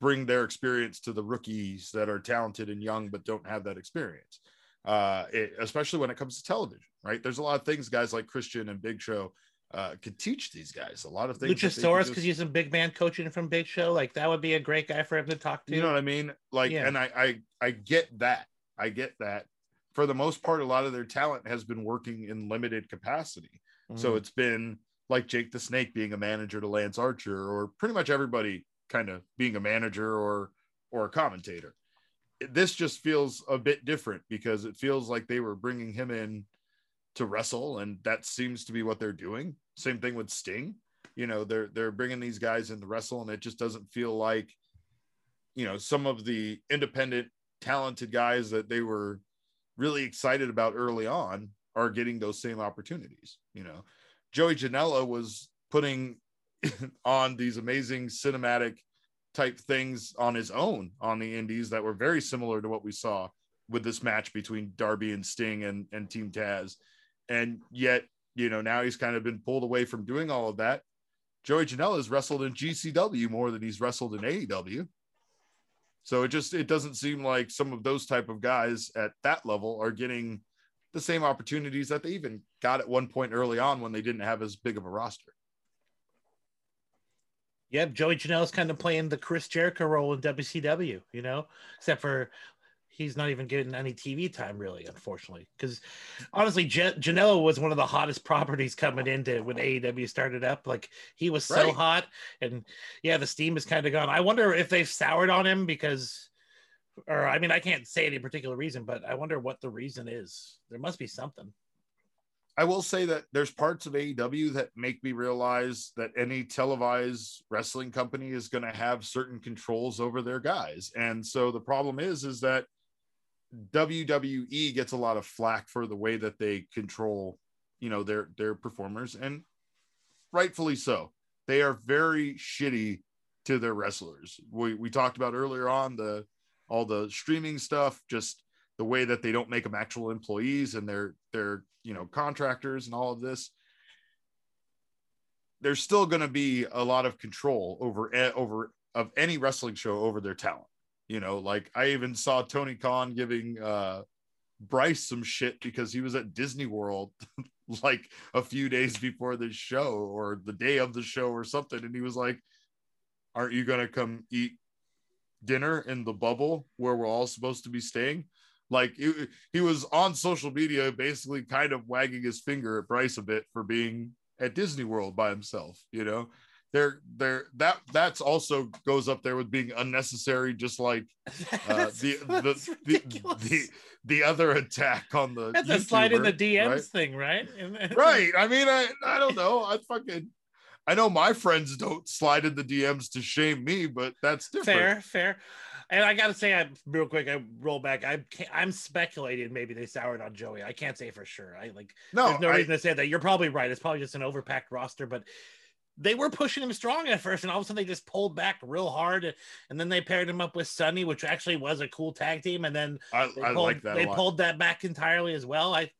bring their experience to the rookies that are talented and young but don't have that experience. Uh, it, especially when it comes to television, right? There's a lot of things guys like Christian and Big Show uh, could teach these guys. A lot of things. that they could Luchasaurus could use some big man coaching from Big Show. Like that would be a great guy for him to talk to. You know what I mean? Like, Yeah. and I, I, I get that. I get that. For the most part, a lot of their talent has been working in limited capacity. So Mhm. it's been like Jake the Snake being a manager to Lance Archer, or pretty much everybody kind of being a manager or or a commentator. This just feels a bit different because it feels like they were bringing him in to wrestle, and that seems to be what they're doing. Same thing with Sting. You know, they're they're bringing these guys in to wrestle, and it just doesn't feel like you know, some of the independent, talented guys that they were really excited about early on are getting those same opportunities. You know, Joey Janela was putting on these amazing cinematic type things on his own on the indies that were very similar to what we saw with this match between Darby and Sting and, and Team Taz. And yet, you know, now he's kind of been pulled away from doing all of that. Joey Janela has wrestled in GCW more than he's wrestled in AEW. So it just it doesn't seem like some of those type of guys at that level are getting the same opportunities that they even got at one point early on when they didn't have as big of a roster. Yep, Joey Janela's kind of playing the Chris Jericho role in WCW, you know, except for he's not even getting any TV time really, unfortunately. Because honestly, J- Janela was one of the hottest properties coming into when AEW started up. Like he was so Right. hot, and yeah, the steam is kind of gone. I wonder if they've soured on him because, or I mean, I can't say any particular reason, but I wonder what the reason is. There must be something. I will say that there's parts of AEW that make me realize that any televised wrestling company is going to have certain controls over their guys. And so the problem is is that WWE gets a lot of flack for the way that they control, you know, their their performers and rightfully so. They are very shitty to their wrestlers. We we talked about earlier on the all the streaming stuff, just the way that they don't make them actual employees and they're they're you know contractors and all of this there's still going to be a lot of control over over of any wrestling show over their talent you know like i even saw tony khan giving uh bryce some shit because he was at disney world like a few days before the show or the day of the show or something. And he was like aren't you going to come eat dinner in the bubble where we're all supposed to be staying? Like he, he was on social media basically kind of wagging his finger at bryce a bit for being at disney world by himself you know there there that that's also goes up there with being unnecessary just like uh, the, the, the the the other attack on the That's a slide in the DMs right? thing, right? Right i mean i i don't know i fucking i know my friends don't slide in the dms to shame me but that's different fair, fair. And I gotta say, I real quick, I roll back. I can't, I'm speculating maybe they soured on Joey. I can't say for sure. I like no, there's no I- reason to say that. You're probably right. It's probably just an overpacked roster, but they were pushing him strong at first, and all of a sudden they just pulled back real hard, and then they paired him up with Sonny, which actually was a cool tag team, and then I, they I pulled, like that they pulled that back entirely as well. I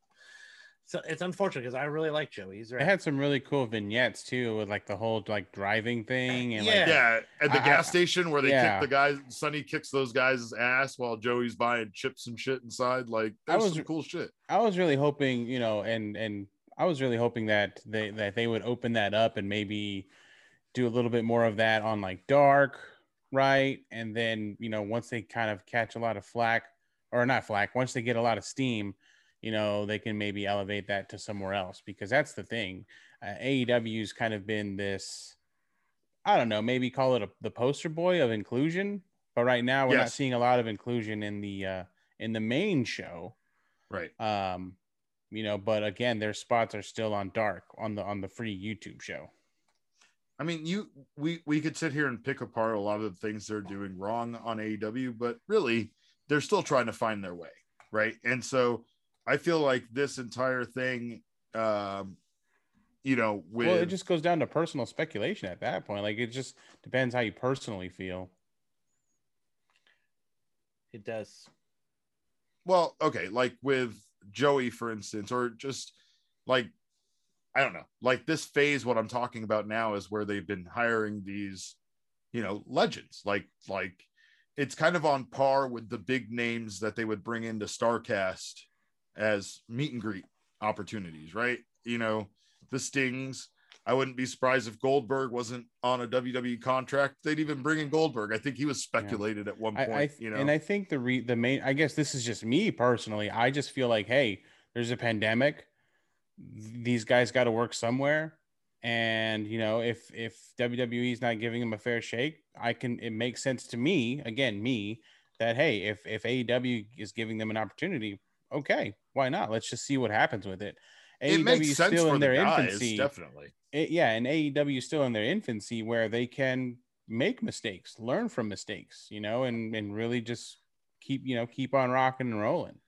so it's unfortunate because I really like Joey. He's They had some really cool vignettes too, with like the whole like driving thing and Yeah. like yeah, at the I- gas I- station where they yeah. kick the guys, Sonny kicks those guys' ass while Joey's buying chips and shit inside. Like, that was- some cool shit. I was really hoping, you know, and and I was really hoping that they that they would open that up and maybe do a little bit more of that on like dark, right? And then, you know, once they kind of catch a lot of flack or not flack, once they get a lot of steam, you know, they can maybe elevate that to somewhere else because that's the thing. Uh, AEW's kind of been this I don't know, maybe call it a, the poster boy of inclusion, but right now we're not seeing a lot of inclusion in the uh in the main show Right. um you know but again their spots are still on dark on the on the free youtube show I mean, you we we could sit here and pick apart a lot of the things they're doing wrong on AEW, but really they're still trying to find their way, right? And so I feel like this entire thing, um, you know, with well it just goes down to personal speculation at that point like it just depends how you personally feel It does. well, okay, like with Joey, for instance, or just like I don't know, like this phase. What I'm talking about now is where they've been hiring these, you know, legends. Like like it's kind of on par with the big names that they would bring into Starrcast as meet and greet opportunities, right? You know, the Stings. I wouldn't be surprised if Goldberg wasn't on a WWE contract. They'd even bring in Goldberg. I think he was speculated at one I, point. I you know, and i think the re the main i guess this is just me personally i just feel like hey there's a pandemic these guys got to work somewhere and you know if if wwe is not giving them a fair shake i can it makes sense to me again me that hey if if aew is giving them an opportunity okay why not let's just see what happens with it it AEW is still in the their guys, infancy definitely. it, yeah, and AEW is still in their infancy where they can make mistakes, learn from mistakes, you know, and and really just keep you know keep on rocking and rolling.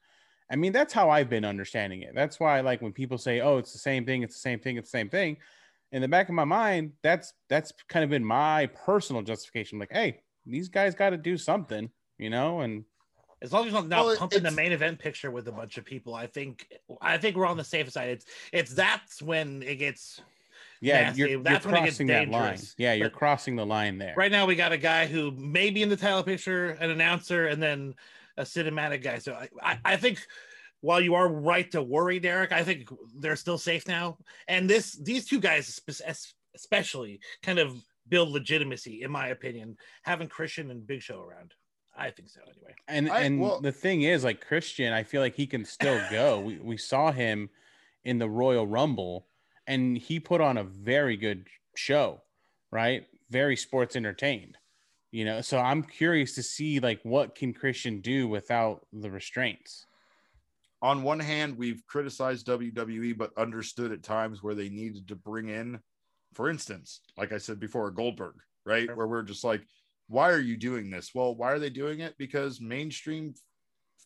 I mean, that's how I've been understanding it. That's why, like, when people say, "Oh, it's the same thing, it's the same thing, it's the same thing," in the back of my mind, that's that's kind of been my personal justification. Like, hey, these guys got to do something, you know, and As long as you're not Well, pumping the main event picture with a bunch of people, I think I think we're on the safe side. It's it's that's when it gets yeah, Nasty. you're, you're That's gets crossing that line. Yeah, you're But- crossing the line there. right now we got a guy who may be in the title picture, an announcer, and then a cinematic guy. So I, I, I think while you are right to worry, Derek, I think they're still safe now. And this these two guys especially kind of build legitimacy, in my opinion, having Christian and Big Show around. I think so anyway. And I- and well- the thing is, like Christian, I feel like he can still go. we we saw him in the Royal Rumble, and he put on a very good show, right? Very sports entertained, you know. So I'm curious to see like what can Christian do without the restraints. on one hand, we've criticized WWE, but understood at times where they needed to bring in, for instance, like I said before, Goldberg, right? Sure. Where we're just like, why are you doing this? Well, why are they doing it? Because mainstream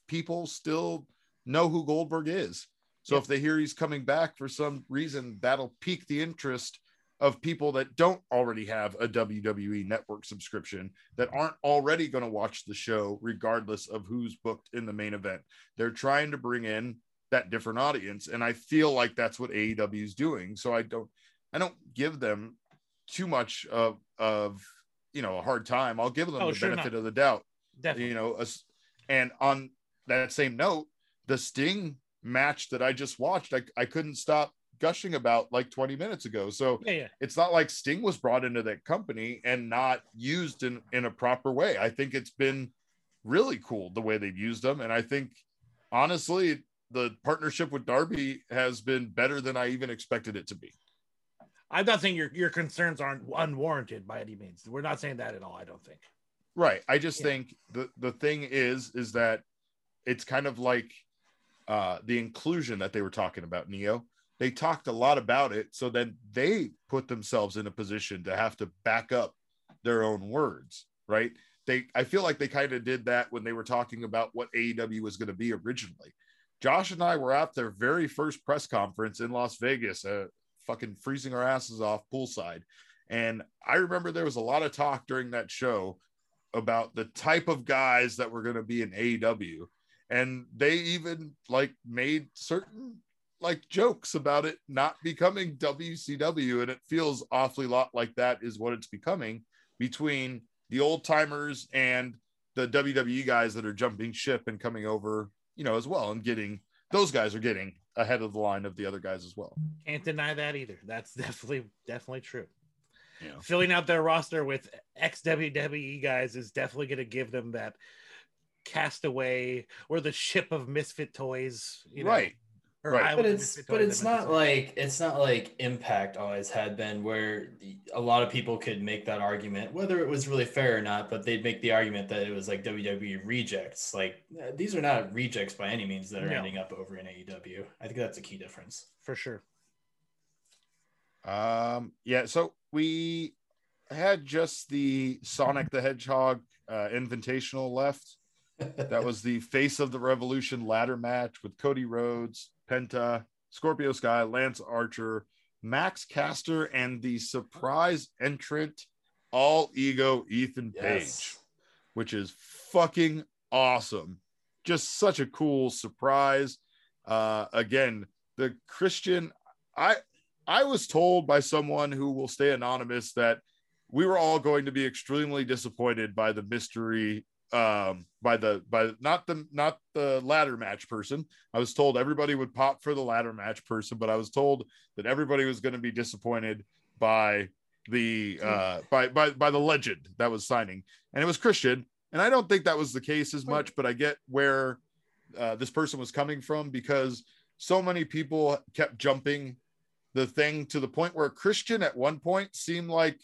people still know who Goldberg is. So Yep. if they hear he's coming back for some reason, that'll pique the interest of people that don't already have a WWE network subscription that aren't already going to watch the show regardless of who's booked in the main event. They're trying to bring in that different audience and I feel like that's what AEW is doing. So I don't I don't give them too much of of you know a hard time. I'll give them Oh, the sure benefit not. of the doubt Definitely. you know and on that same note the sting match that i just watched i, I couldn't stop gushing about like 20 minutes ago so Yeah, yeah. it's not like sting was brought into that company and not used in in a proper way i think it's been really cool the way they've used them and i think honestly the partnership with darby has been better than i even expected it to be I'm not saying your your concerns aren't unwarranted by any means. We're not saying that at all. I don't think. Right. I just Yeah. think the the thing is is that it's kind of like uh the inclusion that they were talking about, Neo. They talked a lot about it, so then they put themselves in a position to have to back up their own words, right? They I feel like they kind of did that when they were talking about what AEW was going to be originally. Josh and I were at their very first press conference in Las Vegas, uh, fucking freezing our asses off poolside. And I remember there was a lot of talk during that show about the type of guys that were going to be in AEW. And they even like made certain like jokes about it not becoming WCW. And it feels awfully lot like that is what it's becoming between the old timers and the WWE guys that are jumping ship and coming over, you know, as well and getting those guys are getting ahead of the line of the other guys as well. Can't deny that either. That's definitely definitely true. Yeah. Filling out their roster with ex WWE guys is definitely going to give them that castaway or the ship of misfit toys, you know, right. Or right. But it's but it's not like it's not like impact always had been where a lot of people could make that argument whether it was really fair or not but they'd make the argument that it was like wwe rejects like uh, these are not rejects by any means that are No. ending up over in aew i think that's a key difference for sure. Um, yeah, so we had just the Sonic the Hedgehog uh, Invitational left. That was the Face of the Revolution ladder match with Cody Rhodes, Penta, Scorpio Sky, Lance Archer, Max Caster, and the surprise entrant, all ego Ethan Page, which is fucking awesome. Just such a cool surprise. Uh, again, the Christian, I I was told by someone who will stay anonymous that we were all going to be extremely disappointed by the mystery um by the by not the not the ladder match person. I was told everybody would pop for the ladder match person but i was told that everybody was going to be disappointed by the uh by by by the legend that was signing. And it was christian. And i don't think that was the case as much but i get where uh, this person was coming from because so many people kept jumping the thing to the point where Christian at one point seemed like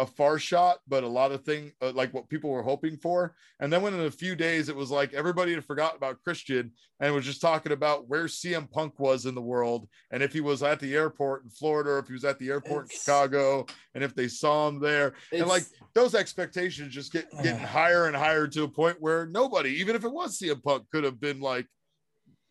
a far shot, but a lot of thing uh, like what people were hoping for. And then when in a few days it was like everybody had forgotten about Christian and was just talking about where CM Punk was in the world and if he was at the airport in Florida or if he was at the airport in Chicago and if they saw him there. And like those expectations just get getting higher and higher to a point where nobody, even if it was CM Punk, could have been like,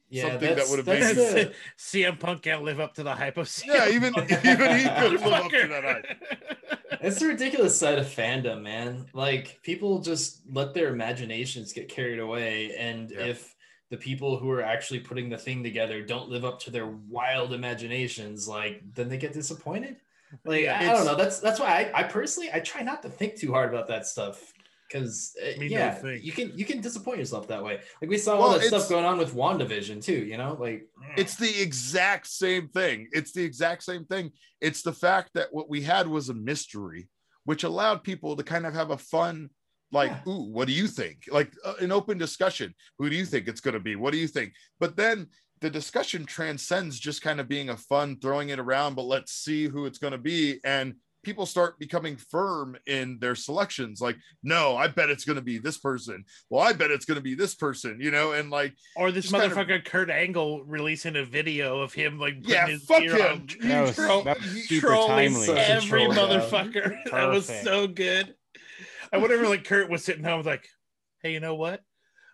yeah, something that would've that's made the- CM Punk can't live up to the hype of CM yeah, even even he couldn't live up to that hype. It's the ridiculous side of fandom, man. Like people just let their imaginations get carried away, and Yeah. if the people who are actually putting the thing together don't live up to their wild imaginations, like then they get disappointed. Like Yeah, I, I don't know. That's that's why I, I personally I try not to think too hard about that stuff because Me yeah, neither you can you can disappoint yourself that way. Like we saw Well, all that stuff going on with Wandavision too. You know, like It's the exact same thing. It's the exact same thing. It's the fact that what we had was a mystery, which allowed people to kind of have a fun, like, Yeah. ooh, what do you think? Like uh, an open discussion. Who do you think it's going to be? What do you think? But then the discussion transcends just kind of being a fun, throwing it around, but let's see who it's going to be. And people start becoming firm in their selections. Like, no, I bet it's going to be this person. Well, I bet it's going to be this person, you know, and like, Or this Just kind of- motherfucker Kurt Angle releasing a video of him like yeah, his fuck him. That was, troll- that was super trolling timely. Such a every yeah. motherfucker. That was so good. And whenever like Kurt was sitting home, was like, "Hey, you know what?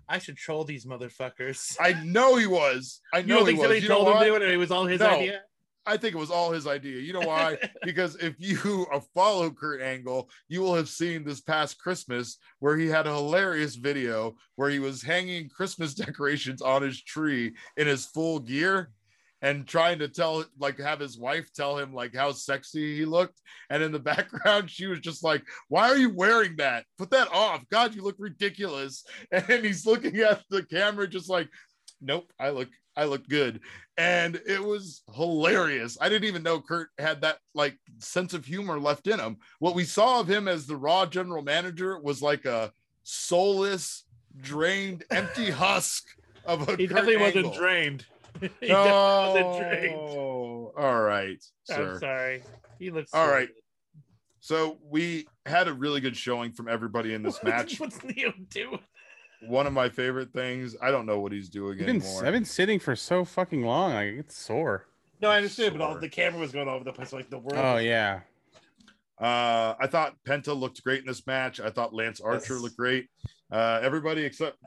I should troll these motherfuckers." I know he was. I you know don't he think was. somebody You know told him to do it, and it was all his No. idea? I think it was all his idea. You know why? because if you follow Kurt Angle, you will have seen this past Christmas where he had a hilarious video where he was hanging Christmas decorations on his tree in his full gear and trying to tell like have his wife tell him like how sexy he looked and in the background she was just like why are you wearing that put that off god you look ridiculous and he's looking at the camera just like nope i look i looked good and it was hilarious. I didn't even know Kurt had that like sense of humor left in him. What we saw of him as the Raw general manager was like a soulless, drained, empty husk of a. He Kurt definitely wasn't drained. he definitely No. wasn't drained. All right, I'm sorry. He looks All so right. good. So we had a really good showing from everybody in this match. What's Leo doing? One of my favorite things. I don't know what he's doing I've been, anymore. I've been sitting for so fucking long. I get sore. No, I understand, but all the camera was going all over the place, like the world. Oh yeah. Uh, I thought Penta looked great in this match. I thought Lance Archer Yes. looked great. Uh, everybody except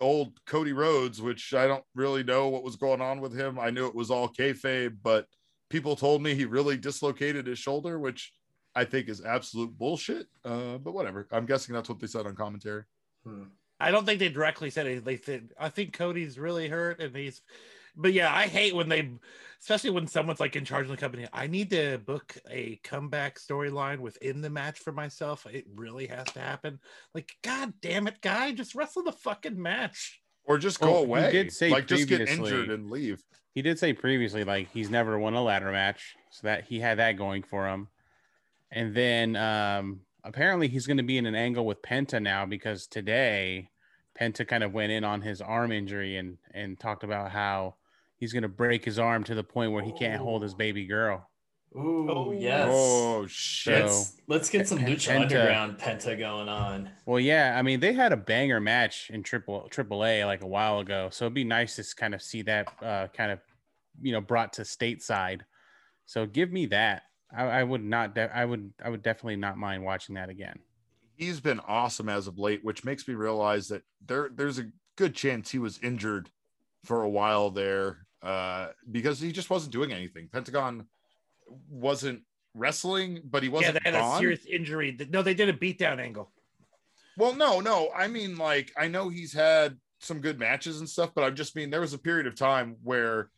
old Cody Rhodes, which I don't really know what was going on with him. I knew it was all kayfabe, but people told me he really dislocated his shoulder, which I think is absolute bullshit. Uh, but whatever. I'm guessing that's what they said on commentary. Hmm. I don't think they directly said it. They said, I think Cody's really hurt and he's, but yeah, I hate when they, especially when someone's like in charge of the company. I need to book a comeback storyline within the match for myself. It really has to happen. Like, God damn it, guy, just wrestle the fucking match. Or just go Well, he away. did say like just get injured and leave. He did say previously like he's never won a ladder match, so that he had that going for him. And then um apparently he's going to be in an angle with Penta now because today Penta kind of went in on his arm injury and and talked about how he's going to break his arm to the point where he can't hold his baby girl. Ooh, Oh. yes. Oh shit. Let's let's get some Pen- Lucha Penta- Underground Penta going on. Well, yeah, I mean they had a banger match in triple triple A like a while ago, so it'd be nice to kind of see that uh, kind of you know brought to stateside. So give me that. I, I would not. De- I would. I would definitely not mind watching that again. He's been awesome as of late, which makes me realize that there there's a good chance he was injured for a while there uh, because he just wasn't doing anything. Pentagon wasn't wrestling, but he wasn't Yeah, they had a gone. serious injury. No, they did a beatdown angle. Well, no, no. I mean, like, I know he's had some good matches and stuff, but I just mean there was a period of time where,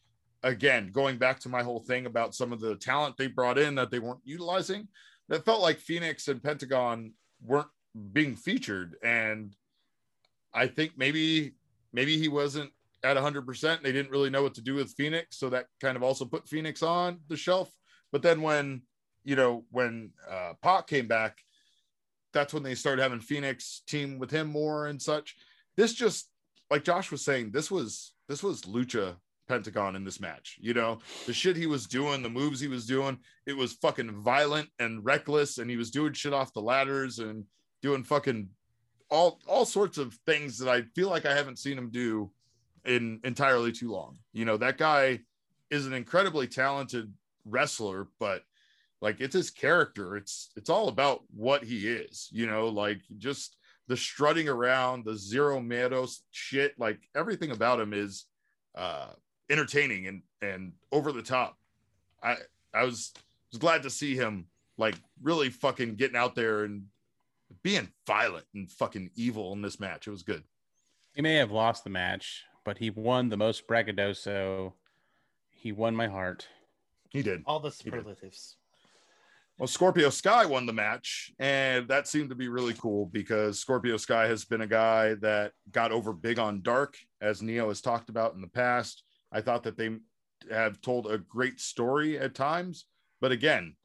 again, going back to my whole thing about some of the talent they brought in that they weren't utilizing, that felt like Fenix and Pentagon weren't being featured. And I think maybe, maybe he wasn't at 100%. They didn't really know what to do with Fenix. So that kind of also put Fenix on the shelf. But then when, you know, when uh, Pac came back, that's when they started having Fenix team with him more and such. This just like Josh was saying, this was this was lucha Pentagon in this match. You know, the shit he was doing, the moves he was doing, it was fucking violent and reckless, and he was doing shit off the ladders and doing fucking all all sorts of things that I feel like I haven't seen him do in entirely too long. You know, that guy is an incredibly talented wrestler, but like it's his character. It's it's all about what he is, you know, like just the strutting around, the Cero Miedo shit, like everything about him is uh entertaining and and over the top. I I was was glad to see him like really fucking getting out there and being violent and fucking evil in this match. It was good. He may have lost the match, but he won the most braggadocio. He won my heart. He did. All the superlatives. Well, Scorpio Sky won the match, and that seemed to be really cool because Scorpio Sky has been a guy that got over big on Dark, as Neo has talked about in the past. I thought that they have told a great story at times, but again,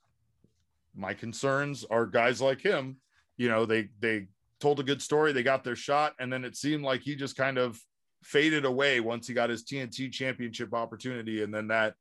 my concerns are guys like him. You know, they they told a good story, they got their shot, and then it seemed like he just kind of faded away once he got his TNT championship opportunity, and then that,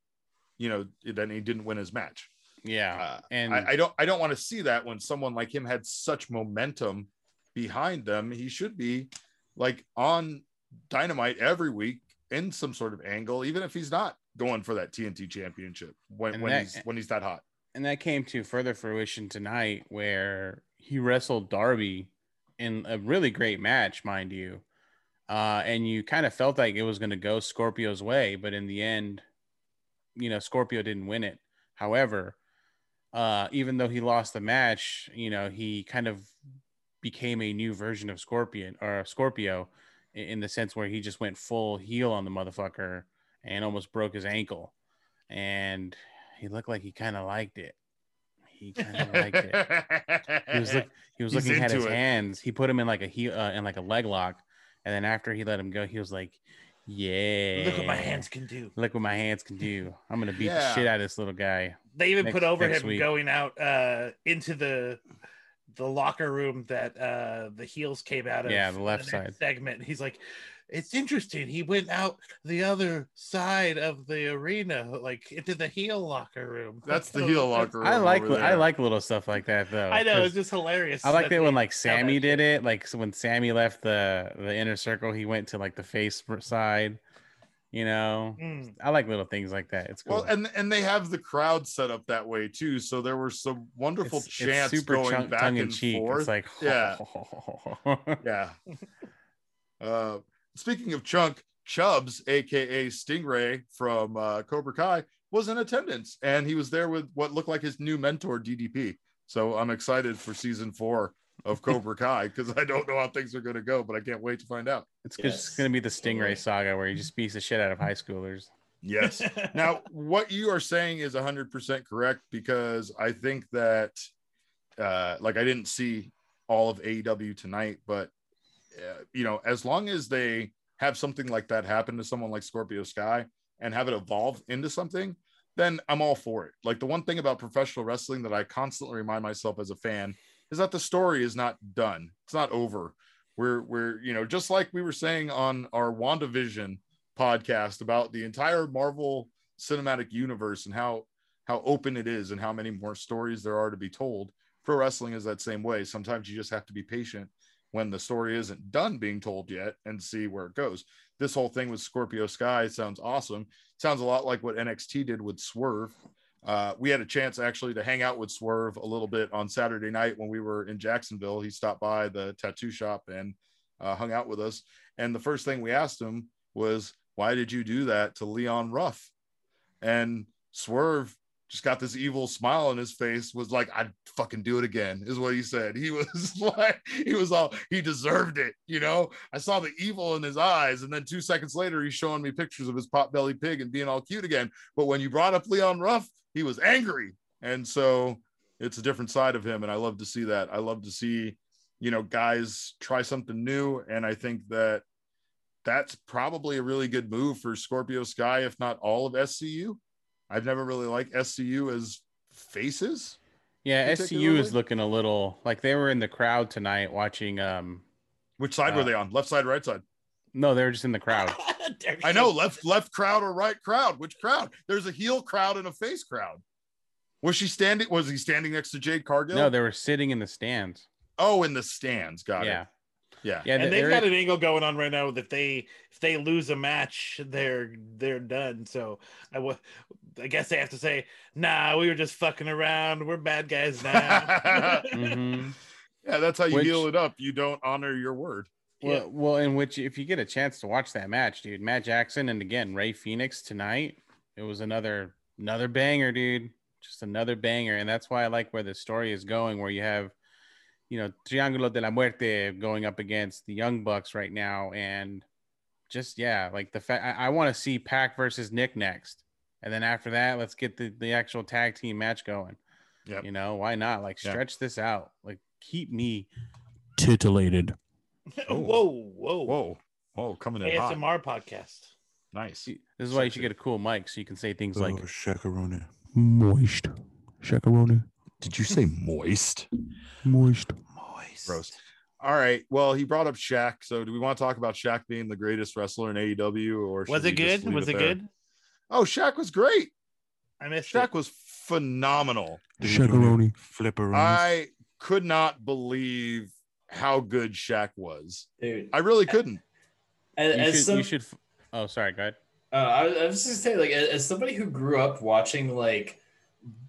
you know, then he didn't win his match. Yeah. Uh, and I, I don't I don't want to see that when someone like him had such momentum behind them. He should be like on dynamite every week in some sort of angle, even if he's not going for that TNT championship when, when that- he's when he's that hot. and that came to further fruition tonight where he wrestled Darby in a really great match, mind you. Uh, and you kind of felt like it was going to go Scorpio's way, but in the end, you know, Scorpio didn't win it. However, uh, even though he lost the match, you know, he kind of became a new version of Scorpion or Scorpio in, in the sense where he just went full heel on the motherfucker and almost broke his ankle. And he looked like he kind of liked it. He kind of liked it. He was look, he was looking at his it. hands. He put him in like a heel uh, in like a leg lock, and then after he let him go, he was like, "Yeah, Look what my hands can do. Look what my hands can do. I'm gonna beat the shit out of this little guy." They even Next- put over him week. going out uh, into the the locker room that uh, the heels came out of. Yeah, the left next side. segment. He's like, "It's interesting. He went out the other side of the arena, like into the heel locker room." That's the heel locker room. I like I like little stuff like that though. I know 'cause it's just hilarious. I like that it when like Sammy did it. Like so when Sammy left the the inner circle, he went to like the face side. You know, Mm. I like little things like that. It's cool. Well, and and they have the crowd set up that way too. So there were some wonderful it's, it's chants super going chunk- back tongue in and cheek. forth. It's like Yeah. yeah. Uh, speaking of Chunk, Chubbs, aka Stingray from uh, Cobra Kai, was in attendance, and he was there with what looked like his new mentor, DDP. So I'm excited for season four of Cobra Kai because I don't know how things are going to go, but I can't wait to find out. It's just gonna be the Stingray saga where he just beats the shit out of high schoolers. Yes. now, what you are saying is 100% correct because I think that, uh, like, I didn't see all of AEW tonight, but, Uh, you know, as long as they have something like that happen to someone like Scorpio Sky and have it evolve into something, then I'm all for it. Like, the one thing about professional wrestling that I constantly remind myself as a fan is that the story is not done, it's not over. We're, we're, you know, just like we were saying on our WandaVision podcast about the entire Marvel cinematic universe and how how open it is and how many more stories there are to be told. Pro wrestling is that same way. Sometimes you just have to be patient when the story isn't done being told yet and see where it goes. This whole thing with Scorpio Sky sounds awesome. Sounds a lot like what NXT did with Swerve. Uh, we had a chance actually to hang out with Swerve a little bit on Saturday night when we were in Jacksonville. He stopped by the tattoo shop and uh, hung out with us. And the first thing we asked him was, Why did you do that to Leon Ruff? And Swerve just got this evil smile on his face, was like, I'd fucking do it again, is what he said. He was like, he was all, he deserved it. You know, I saw the evil in his eyes. And then two seconds later, he's showing me pictures of his pot belly pig and being all cute again. But when you brought up Leon Ruff, he was angry. And so it's a different side of him. And I love to see that. I love to see, you know, guys try something new. And I think that that's probably a really good move for Scorpio Sky, if not all of SCU. I've never really liked SCU as faces. Yeah, SCU is looking a little like they were in the crowd tonight watching. Um, Which side Uh, were they on? Left side, right side? no, they were just in the crowd. I know left left crowd or right crowd. Which crowd? There's a heel crowd and a face crowd. Was she standing? Was he standing next to Jade Cargill? no, they were sitting in the stands. oh, in the stands. Got yeah. it. Yeah. Yeah. and they've got an angle going on right now that they if they lose a match, they're they're done. So I wa- I guess they have to say, nah, we were just fucking around. We're bad guys now. Mhm. Yeah, that's how you Which- heal it up. You don't honor your word. Yeah. Well, well, in which if you get a chance to watch that match, dude, Matt Jackson and again Rey Fenix tonight, it was another another banger, dude. Just another banger, and that's why I like where the story is going. Where you have, you know, Triángulo de la Muerte going up against the Young Bucks right now, and just yeah, like the fact I, I want to see Pac versus Nick next, and then after that, let's get the the actual tag team match going. Yep. You know, why not? Like Yeah. stretch this out. Like keep me titillated. Oh. whoa, whoa, Whoa. Whoa, coming in hot. ASMR podcast. Nice. This is why you should get a cool mic so you can say things like oh, shakaroni. moist. Shakaroni. Did you say moist? Moist. Moist. Gross. All right. Well, he brought up Shaq. So, do we want to talk about Shaq being the greatest wrestler in AEW, or Was it good? Was it there? good? Oh, Shaq was great. I missed Shaq it. was phenomenal. Did you do any I could not believe how good Shaq was. Dude, I really couldn't. as, You as should, some, you should. Oh, sorry. Go ahead. Uh, I, was- I was just gonna say, like, as, as somebody who grew up watching like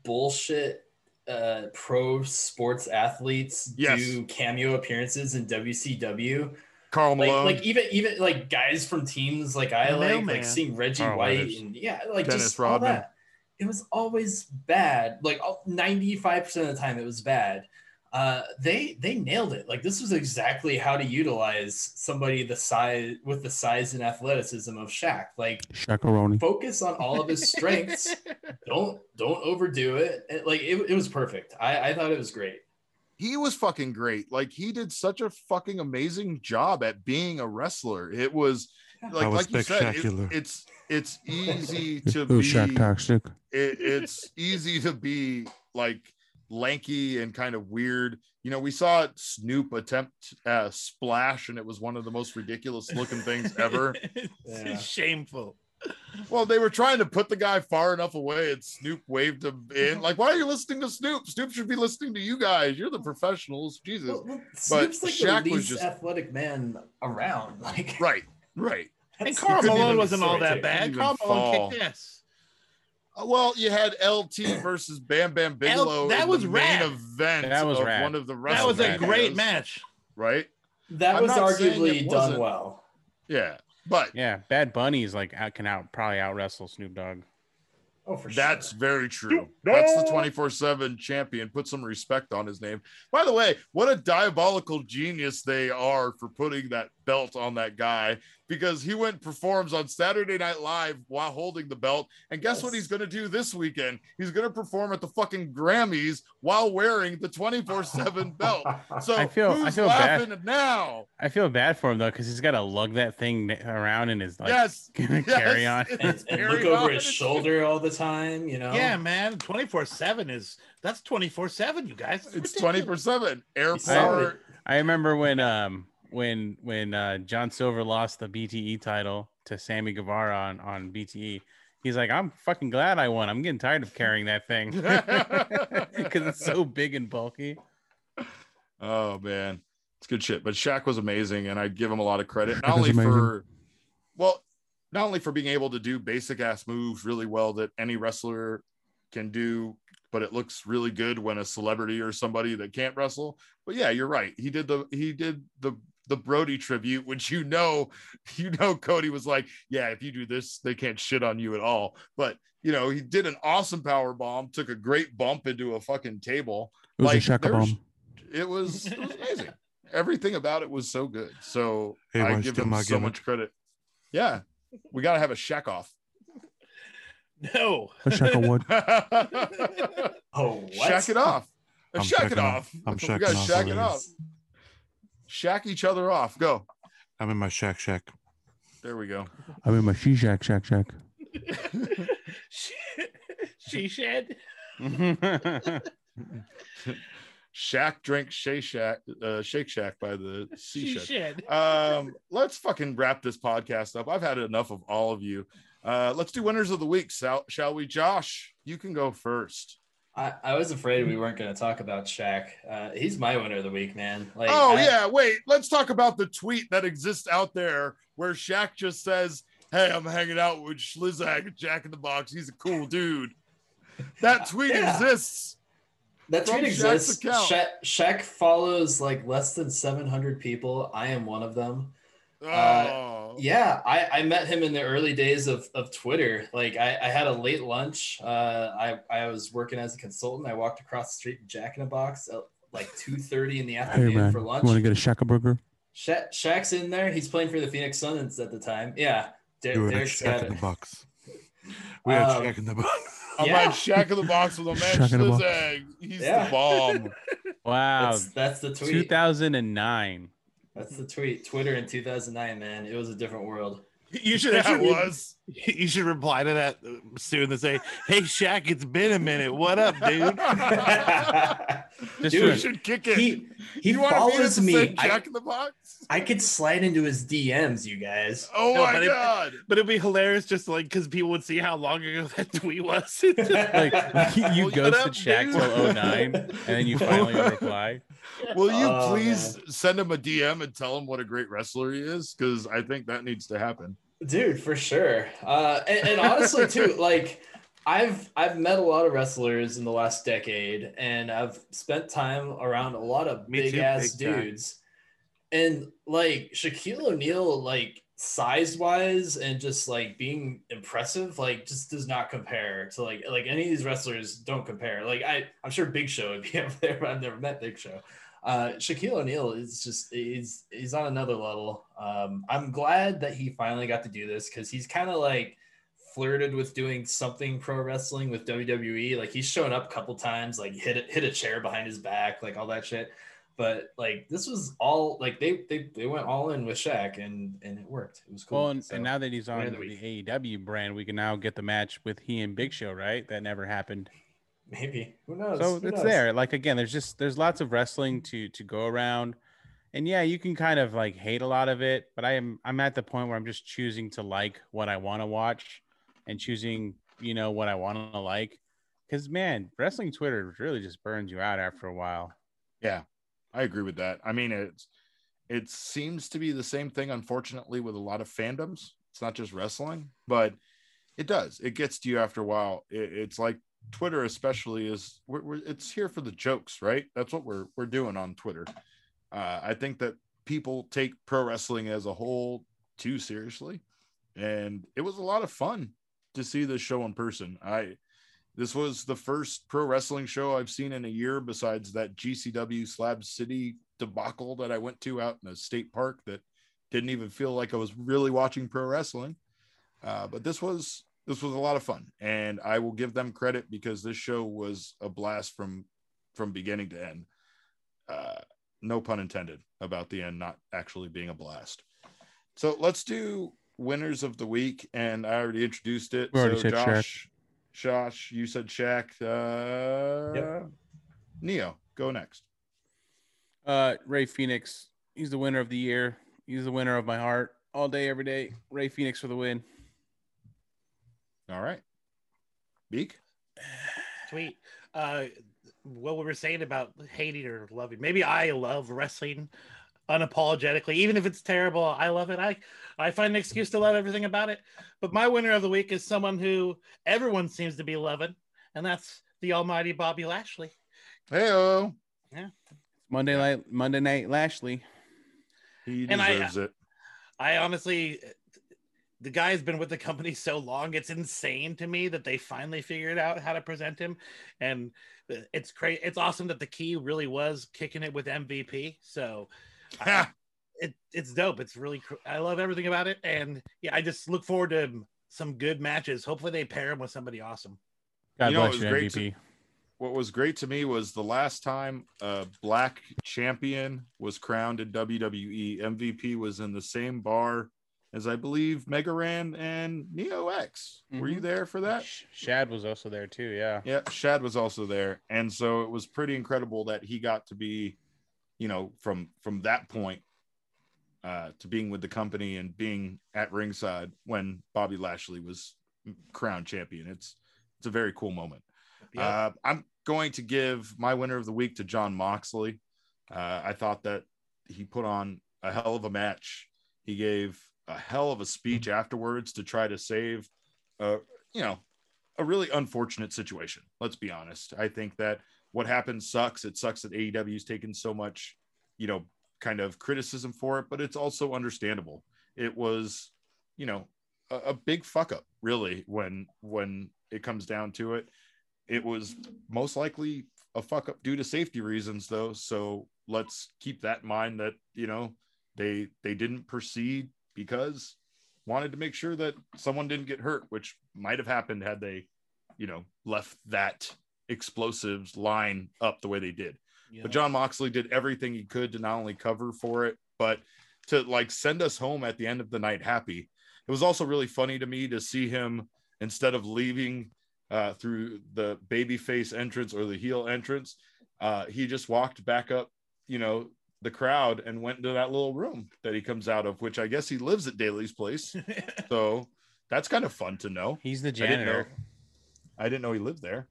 bullshit uh, pro sports athletes Yes. do cameo appearances in WCW, Karl like, Malone, like even even like guys from teams like I The like, mailman. like seeing Reggie Carl White Weathers. and yeah, like Dennis just all Rodman. that. It was always bad. Like ninety five percent of the time, it was bad. Uh, they they nailed it. Like this was exactly how to utilize somebody the size with the size and athleticism of Shaq. Like Shakaroni. focus on all of his strengths. don't don't overdo it. It- Like it, it was perfect. I, I thought it was great. He was fucking great. Like he did such a fucking amazing job at being a wrestler. It was like was like you said, it- it's it's easy to be Shaq toxic. it, it's easy to be like lanky and kind of weird. You know, we saw Snoop attempt uh, splash, and it was one of the most ridiculous looking things ever. Yeah. Shameful. Well, they were trying to put the guy far enough away, and Snoop waved him in. Like, why are you listening to Snoop? Snoop should be listening to you guys. You're the professionals. Jesus. Well, well, Snoop's like Shaq the was least just- athletic man around. Like Right, right. And Karl couldn't Malone wasn't all that bad. Karl even Malone fall. kicked ass. Uh, Well, you had LT versus Bam Bam Bigelow. that was the rad. main event That was of rad. one of the That was a matches. great match. right? That I'm was arguably done well. Yeah, but Yeah, Bad Bunny is like out, can out probably out wrestle Snoop Dogg. Oh, for sure. That's sure. very true. That's the 24 7 champion. Put some respect on his name. By the way, what a diabolical genius they are for putting that belt on that guy because he went and performs on Saturday Night Live while holding the belt. And guess what he's going to do this weekend? He's going to perform at the fucking Grammys while wearing the 24 7 belt. So I feel- I who's feel bad. laughing now? I feel bad for him though because he's got to lug that thing around in his like yes. carry on. and, and look over his shoulder all the time. You know. Yeah, man. 24 7 is that's 24 7, you guys. It's 24 7. Air power. I remember when um when when uh John Silver lost the BTE title to Sammy Guevara on on BTE. He's like, I'm fucking glad I won. I'm getting tired of carrying that thing because it's so big and bulky. Oh man, it's good shit. But Shaq was amazing, and I give him a lot of credit. Not is only amazing. for, well, not only for being able to do basic ass moves really well that any wrestler can do, but it looks really good when a celebrity or somebody that can't wrestle. But yeah, you're right. He did the he did the the Brody tribute, which you know, you know, Cody was like, yeah, if you do this, they can't shit on you at all. But you know, he did an awesome power bomb, took a great bump into a fucking table. It was Like, a shaka bomb. It was, it was amazing. Everything about it was so good. So Hey, I give him so gimmick? much credit. Yeah, we gotta have a shack off. No. A shaka what? Oh, what? shack it off. I'm shack it off. off. I'm we shacking gotta off shack it off. Shack each other off. Go. I'm in my shack shack. There we go. I'm in my she shack shack shack. she, she shed. Shaq drank Shake Shack, uh, Shake Shack by the She seashed. should. Um, let's fucking wrap this podcast up. I've had enough of all of you. Uh, let's do winners of the week, shall, shall we? Josh, you can go first. I, I was afraid we weren't going to talk about Shaq. Uh, he's my winner of the week, man. Like, oh I- yeah, wait. Let's talk about the tweet that exists out there where Shaq just says, "Hey, I'm hanging out with Schlizzag Jack in the Box. He's a cool dude." That tweet Yeah. exists. That tweet exists. Shaq, Shaq follows like less than 700 people. I am one of them. Oh, Uh, Yeah, I, I met him in the early days of, of Twitter. Like I, I had a late lunch. Uh, I, I was working as a consultant. I walked across the street to Jack in a Box at like 2.30 in the Hey afternoon man, for you lunch. want to get a Shaka burger? Sha- Shaq's in there. He's playing for the Phoenix Suns at the time. Yeah. Der- You were Derek's got Shaq in the box. We had Um, Shaq in the box. I'm Yeah. at Shack in the Box with a man Shaq in the Box. Schlizzag. He's Yeah. the bomb. Wow. That's, that's the tweet. 2009. That's the tweet. Twitter in 2009, man. It was a different world. You should That actually was. you should reply to that soon and say, "Hey Shaq, it's been a minute. What up, dude?" Just You should kick it. he he you follows me. me. to say I, Jack in the Box? I could slide into his DMs, you guys. Oh No, my but it- god. But it'd be hilarious, just like because people would see how long ago that tweet was. like you What ghosted up, Shaq till 09 and then you finally reply. Will you Oh, please send him a DM and tell him what a great wrestler he is? Because I think that needs to happen. dude for sure uh and, and honestly too like i've i've met a lot of wrestlers in the last decade and i've spent time around a lot of Me big too, ass big time. dudes and like shaquille o'neal like size wise and just like being impressive like just does not compare to like like any of these wrestlers don't compare like i i'm sure big show would be up there but i've never met big show uh, Shaquille O'Neal is just he's he's on another level. Um, I'm glad that he finally got to do this because he's kind of like flirted with doing something pro wrestling with WWE. Like he's shown up a couple times, like hit hit a chair behind his back, like all that shit. But like this was all like they they they went all in with Shaq and and it worked. It was cool. Well, and, So, and now that he's on the, the. AEW brand, we can now get the match with he and Big Show, right? That never happened. maybe who knows? So Who it's knows? there. Like again, there's just there's lots of wrestling to to go around. And yeah, you can kind of like hate a lot of it, but I am I'm at the point where I'm just choosing to like what I want to watch and choosing, you know, what I want to like. Cause man, wrestling Twitter really just burns you out after a while. Yeah, I agree with that. I mean, it's it seems to be the same thing, unfortunately, with a lot of fandoms. It's not just wrestling, but it does. It gets to you after a while. It, it's like Twitter, especially, is we're, we're, it's here for the jokes, right? That's what we're we're doing on Twitter. Uh, I think that people take pro wrestling as a whole too seriously, and it was a lot of fun to see this show in person. I this was the first pro wrestling show I've seen in a year, besides that GCW Slab City debacle that I went to out in a state park that didn't even feel like I was really watching pro wrestling. Uh, but this was this was a lot of fun, and I will give them credit because this show was a blast from from beginning to end. Uh, no pun intended about the end not actually being a blast. So let's do winners of the week, and I already introduced it. We already so. Josh, Josh, you said Shaq. Uh, Yep. Neo, go next. Uh Rey Fenix, he's the winner of the year. He's the winner of my heart all day, every day. Rey Fenix for the win. All right, Beek. Tweet. Uh, what we were saying about hating or loving. Maybe I love wrestling unapologetically, even if it's terrible. I love it. I I find an excuse to love everything about it. But my winner of the week is someone who everyone seems to be loving, and that's the almighty Bobby Lashley. Hey, yeah. Monday night, Monday night, Lashley. he And I- deserves it. I honestly, the guy's been with the company so long. It's insane to me that they finally figured out how to present him, and it's great. It's awesome that the key really was kicking it with MVP. So, I, it it's dope. It's really cr- I love everything about it, and yeah, I just look forward to some good matches. Hopefully, they pair him with somebody awesome. God You know, bless you, great MVP. what was great to me was the last time a black champion was crowned in WWE, MVP was in the same bar as I believe Mega Ran and Neo X. Were you Mhm. there for that? Sh- Shad was also there too. Yeah. Yeah, Shad was also there, and so it was pretty incredible that he got to be, you know, from from that point uh, to being with the company and being at ringside when Bobby Lashley was crowned champion. It's it's a very cool moment. Yeah. Uh, I'm going to give my winner of the week to Jon Moxley. Uh, I thought that he put on a hell of a match. He gave a hell of a speech afterwards to try to save, uh, you know, a really unfortunate situation. Let's be honest. I think that what happened sucks. It sucks that AEW's taken so much, you know, kind of criticism for it, but it's also understandable. It was, you know, a, a big fuck up, really, when when it comes down to it. It was most likely a fuck up due to safety reasons, though. So let's keep that in mind that you know they they didn't proceed because wanted to make sure that someone didn't get hurt, which might have happened had they, you know, left that explosives line up the way they did. Yeah. But Jon Moxley did everything he could to not only cover for it, but to like send us home at the end of the night happy. It was also really funny to me to see him instead of leaving uh, through the babyface entrance or the heel entrance, uh, he just walked back up, you know, the crowd and went into that little room that he comes out of, which I guess he lives at Daily's Place. So that's kind of fun to know. He's the I didn't know. janitor. I didn't know he lived there.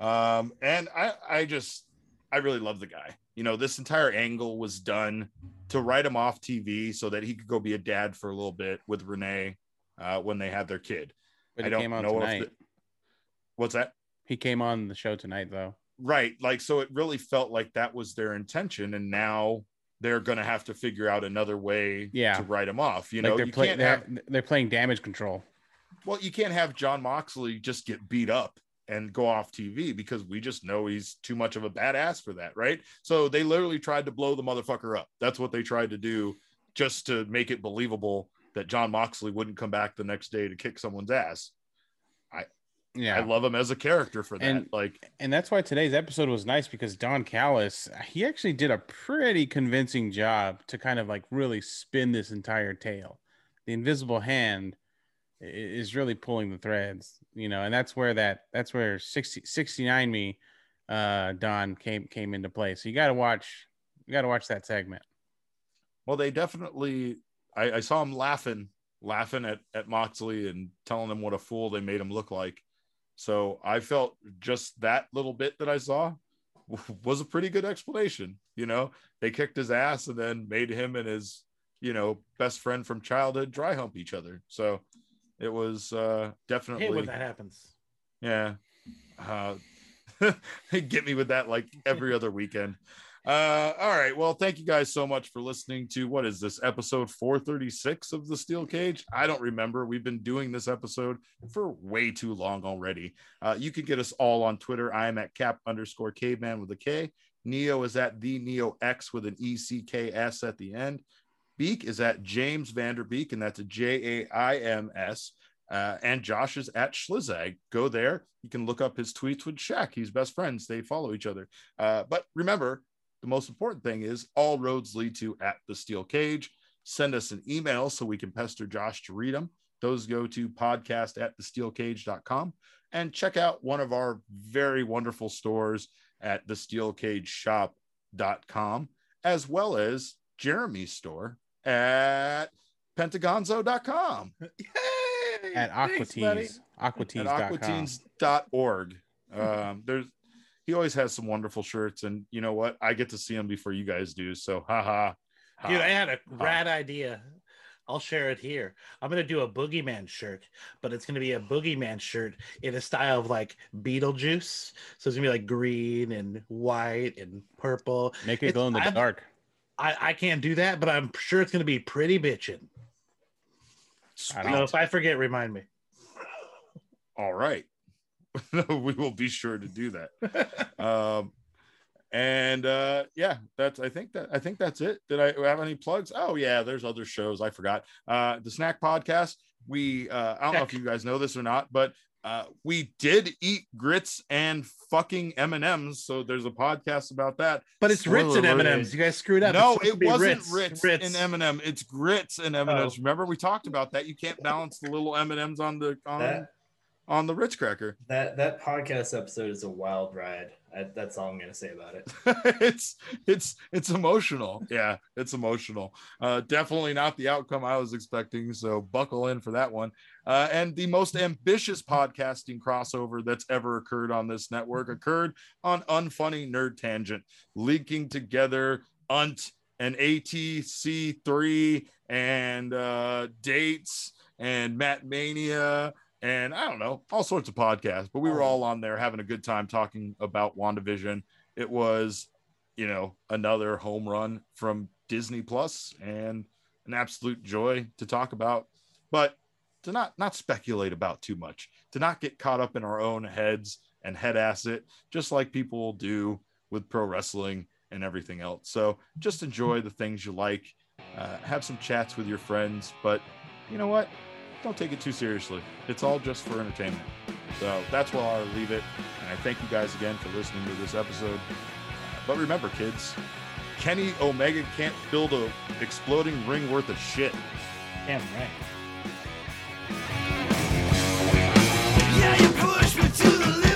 Um, and I, I just, I really love the guy. You know, this entire angle was done to write him off TV so that he could go be a dad for a little bit with Renee uh, when they had their kid. But I don't know tonight. if the, what's that? He came on the show tonight though. Right. Like, so it really felt like that was their intention. And now they're going to have to figure out another way Yeah. to write him off. You like know, they're you playing. can't have, They're, they're playing damage control. well, you can't have Jon Moxley just get beat up and go off TV because we just know he's too much of a badass for that, right? So they literally tried to blow the motherfucker up. That's what they tried to do just to make it believable that Jon Moxley wouldn't come back the next day to kick someone's ass. I Yeah. I love him as a character for that. And- like, and that's why today's episode was nice because Don Callis, he actually did a pretty convincing job to kind of like really spin this entire tale. The invisible hand is really pulling the threads, you know, and that's where that that's where 60, 69 me uh Don came came into play. So you got to watch you got to watch that segment. well, they definitely, I, I saw him laughing, laughing at, at Moxley and telling him what a fool they made him look like. So I felt just that little bit that I saw was a pretty good explanation. You know, they kicked his ass and then made him and his, you know, best friend from childhood dry hump each other. So it was uh, definitely, when that happens. yeah. Uh, they get me with that like every other weekend. Uh, all right. Well, thank you guys so much for listening to what is this episode 436 of the Steel Cage? I don't remember. We've been doing this episode for way too long already. Uh, you can get us all on Twitter. I am at cap underscore caveman with a K. Neo is at the Neo X with an E C K S at the end. Beek is at Jaims Vanderbeek, and that's a J A I M S. Uh, and Josh is at Schlizzag. Go there. You can look up his tweets with Shaq. He's best friends. They follow each other. Uh, but remember, the most important thing is all roads lead to at the steel cage. Send us an email so we can pester Josh to read them. Those go to podcast at thesteelcage.com and check out one of our very wonderful stores at thesteelcageshop.com, as well as Jeremy's store at pentagonzo.com Yay! At Thanks, buddy. Aquateens, aquateens.com. at aquateens.org. Um, there's he always has some wonderful shirts, and you know what? I get to see him before you guys do. So haha. ha. Dude, I had a rad idea. I'll share it here. I'm gonna do a boogeyman shirt, but it's gonna be a boogeyman shirt in a style of like Beetlejuice. So it's gonna be like green and white and purple. Make it It's- glow in the I'm- dark. I, I can't do that, but I'm sure it's gonna be pretty bitching. I So if I forget, remind me. All right. we will be sure to do that. um and uh yeah that's i think that i think that's it did i have any plugs oh yeah there's other shows i forgot uh the snack podcast we uh i don't know if you guys know this or not but uh, we did eat grits and fucking M and M's, so there's a podcast about that. But it's Ritz and M and M's. You guys screwed up. No, it wasn't Ritz, Ritz. and M and M. It's grits and M and M's. Oh. Remember we talked about that. You can't balance the little M and M's on the on That on the Ritz cracker. that that podcast episode is a wild ride. I, that's all I'm gonna say about it. it's it's it's emotional. Yeah, it's emotional. Uh, definitely not the outcome I was expecting. So buckle in for that one. Uh, and the most ambitious podcasting crossover that's ever occurred on this network occurred on Unfunny Nerd Tangent, linking together Unt and ATC3 and uh, dates and Matt Mania and I don't know, all sorts of podcasts. But we were all on there having a good time talking about WandaVision. It was, you know, another home run from Disney Plus and an absolute joy to talk about. But to not not speculate about too much, to not get caught up in our own heads and head ass it, just like people do with pro wrestling and everything else. So just enjoy the things you like, uh, have some chats with your friends, but you know what? don't take it too seriously. It's all just for entertainment. So that's where I'll leave it. And I thank you guys again for listening to this episode. But remember, kids, Kenny Omega can't build a exploding ring worth of shit. Damn right. Yeah, you push me to the limit.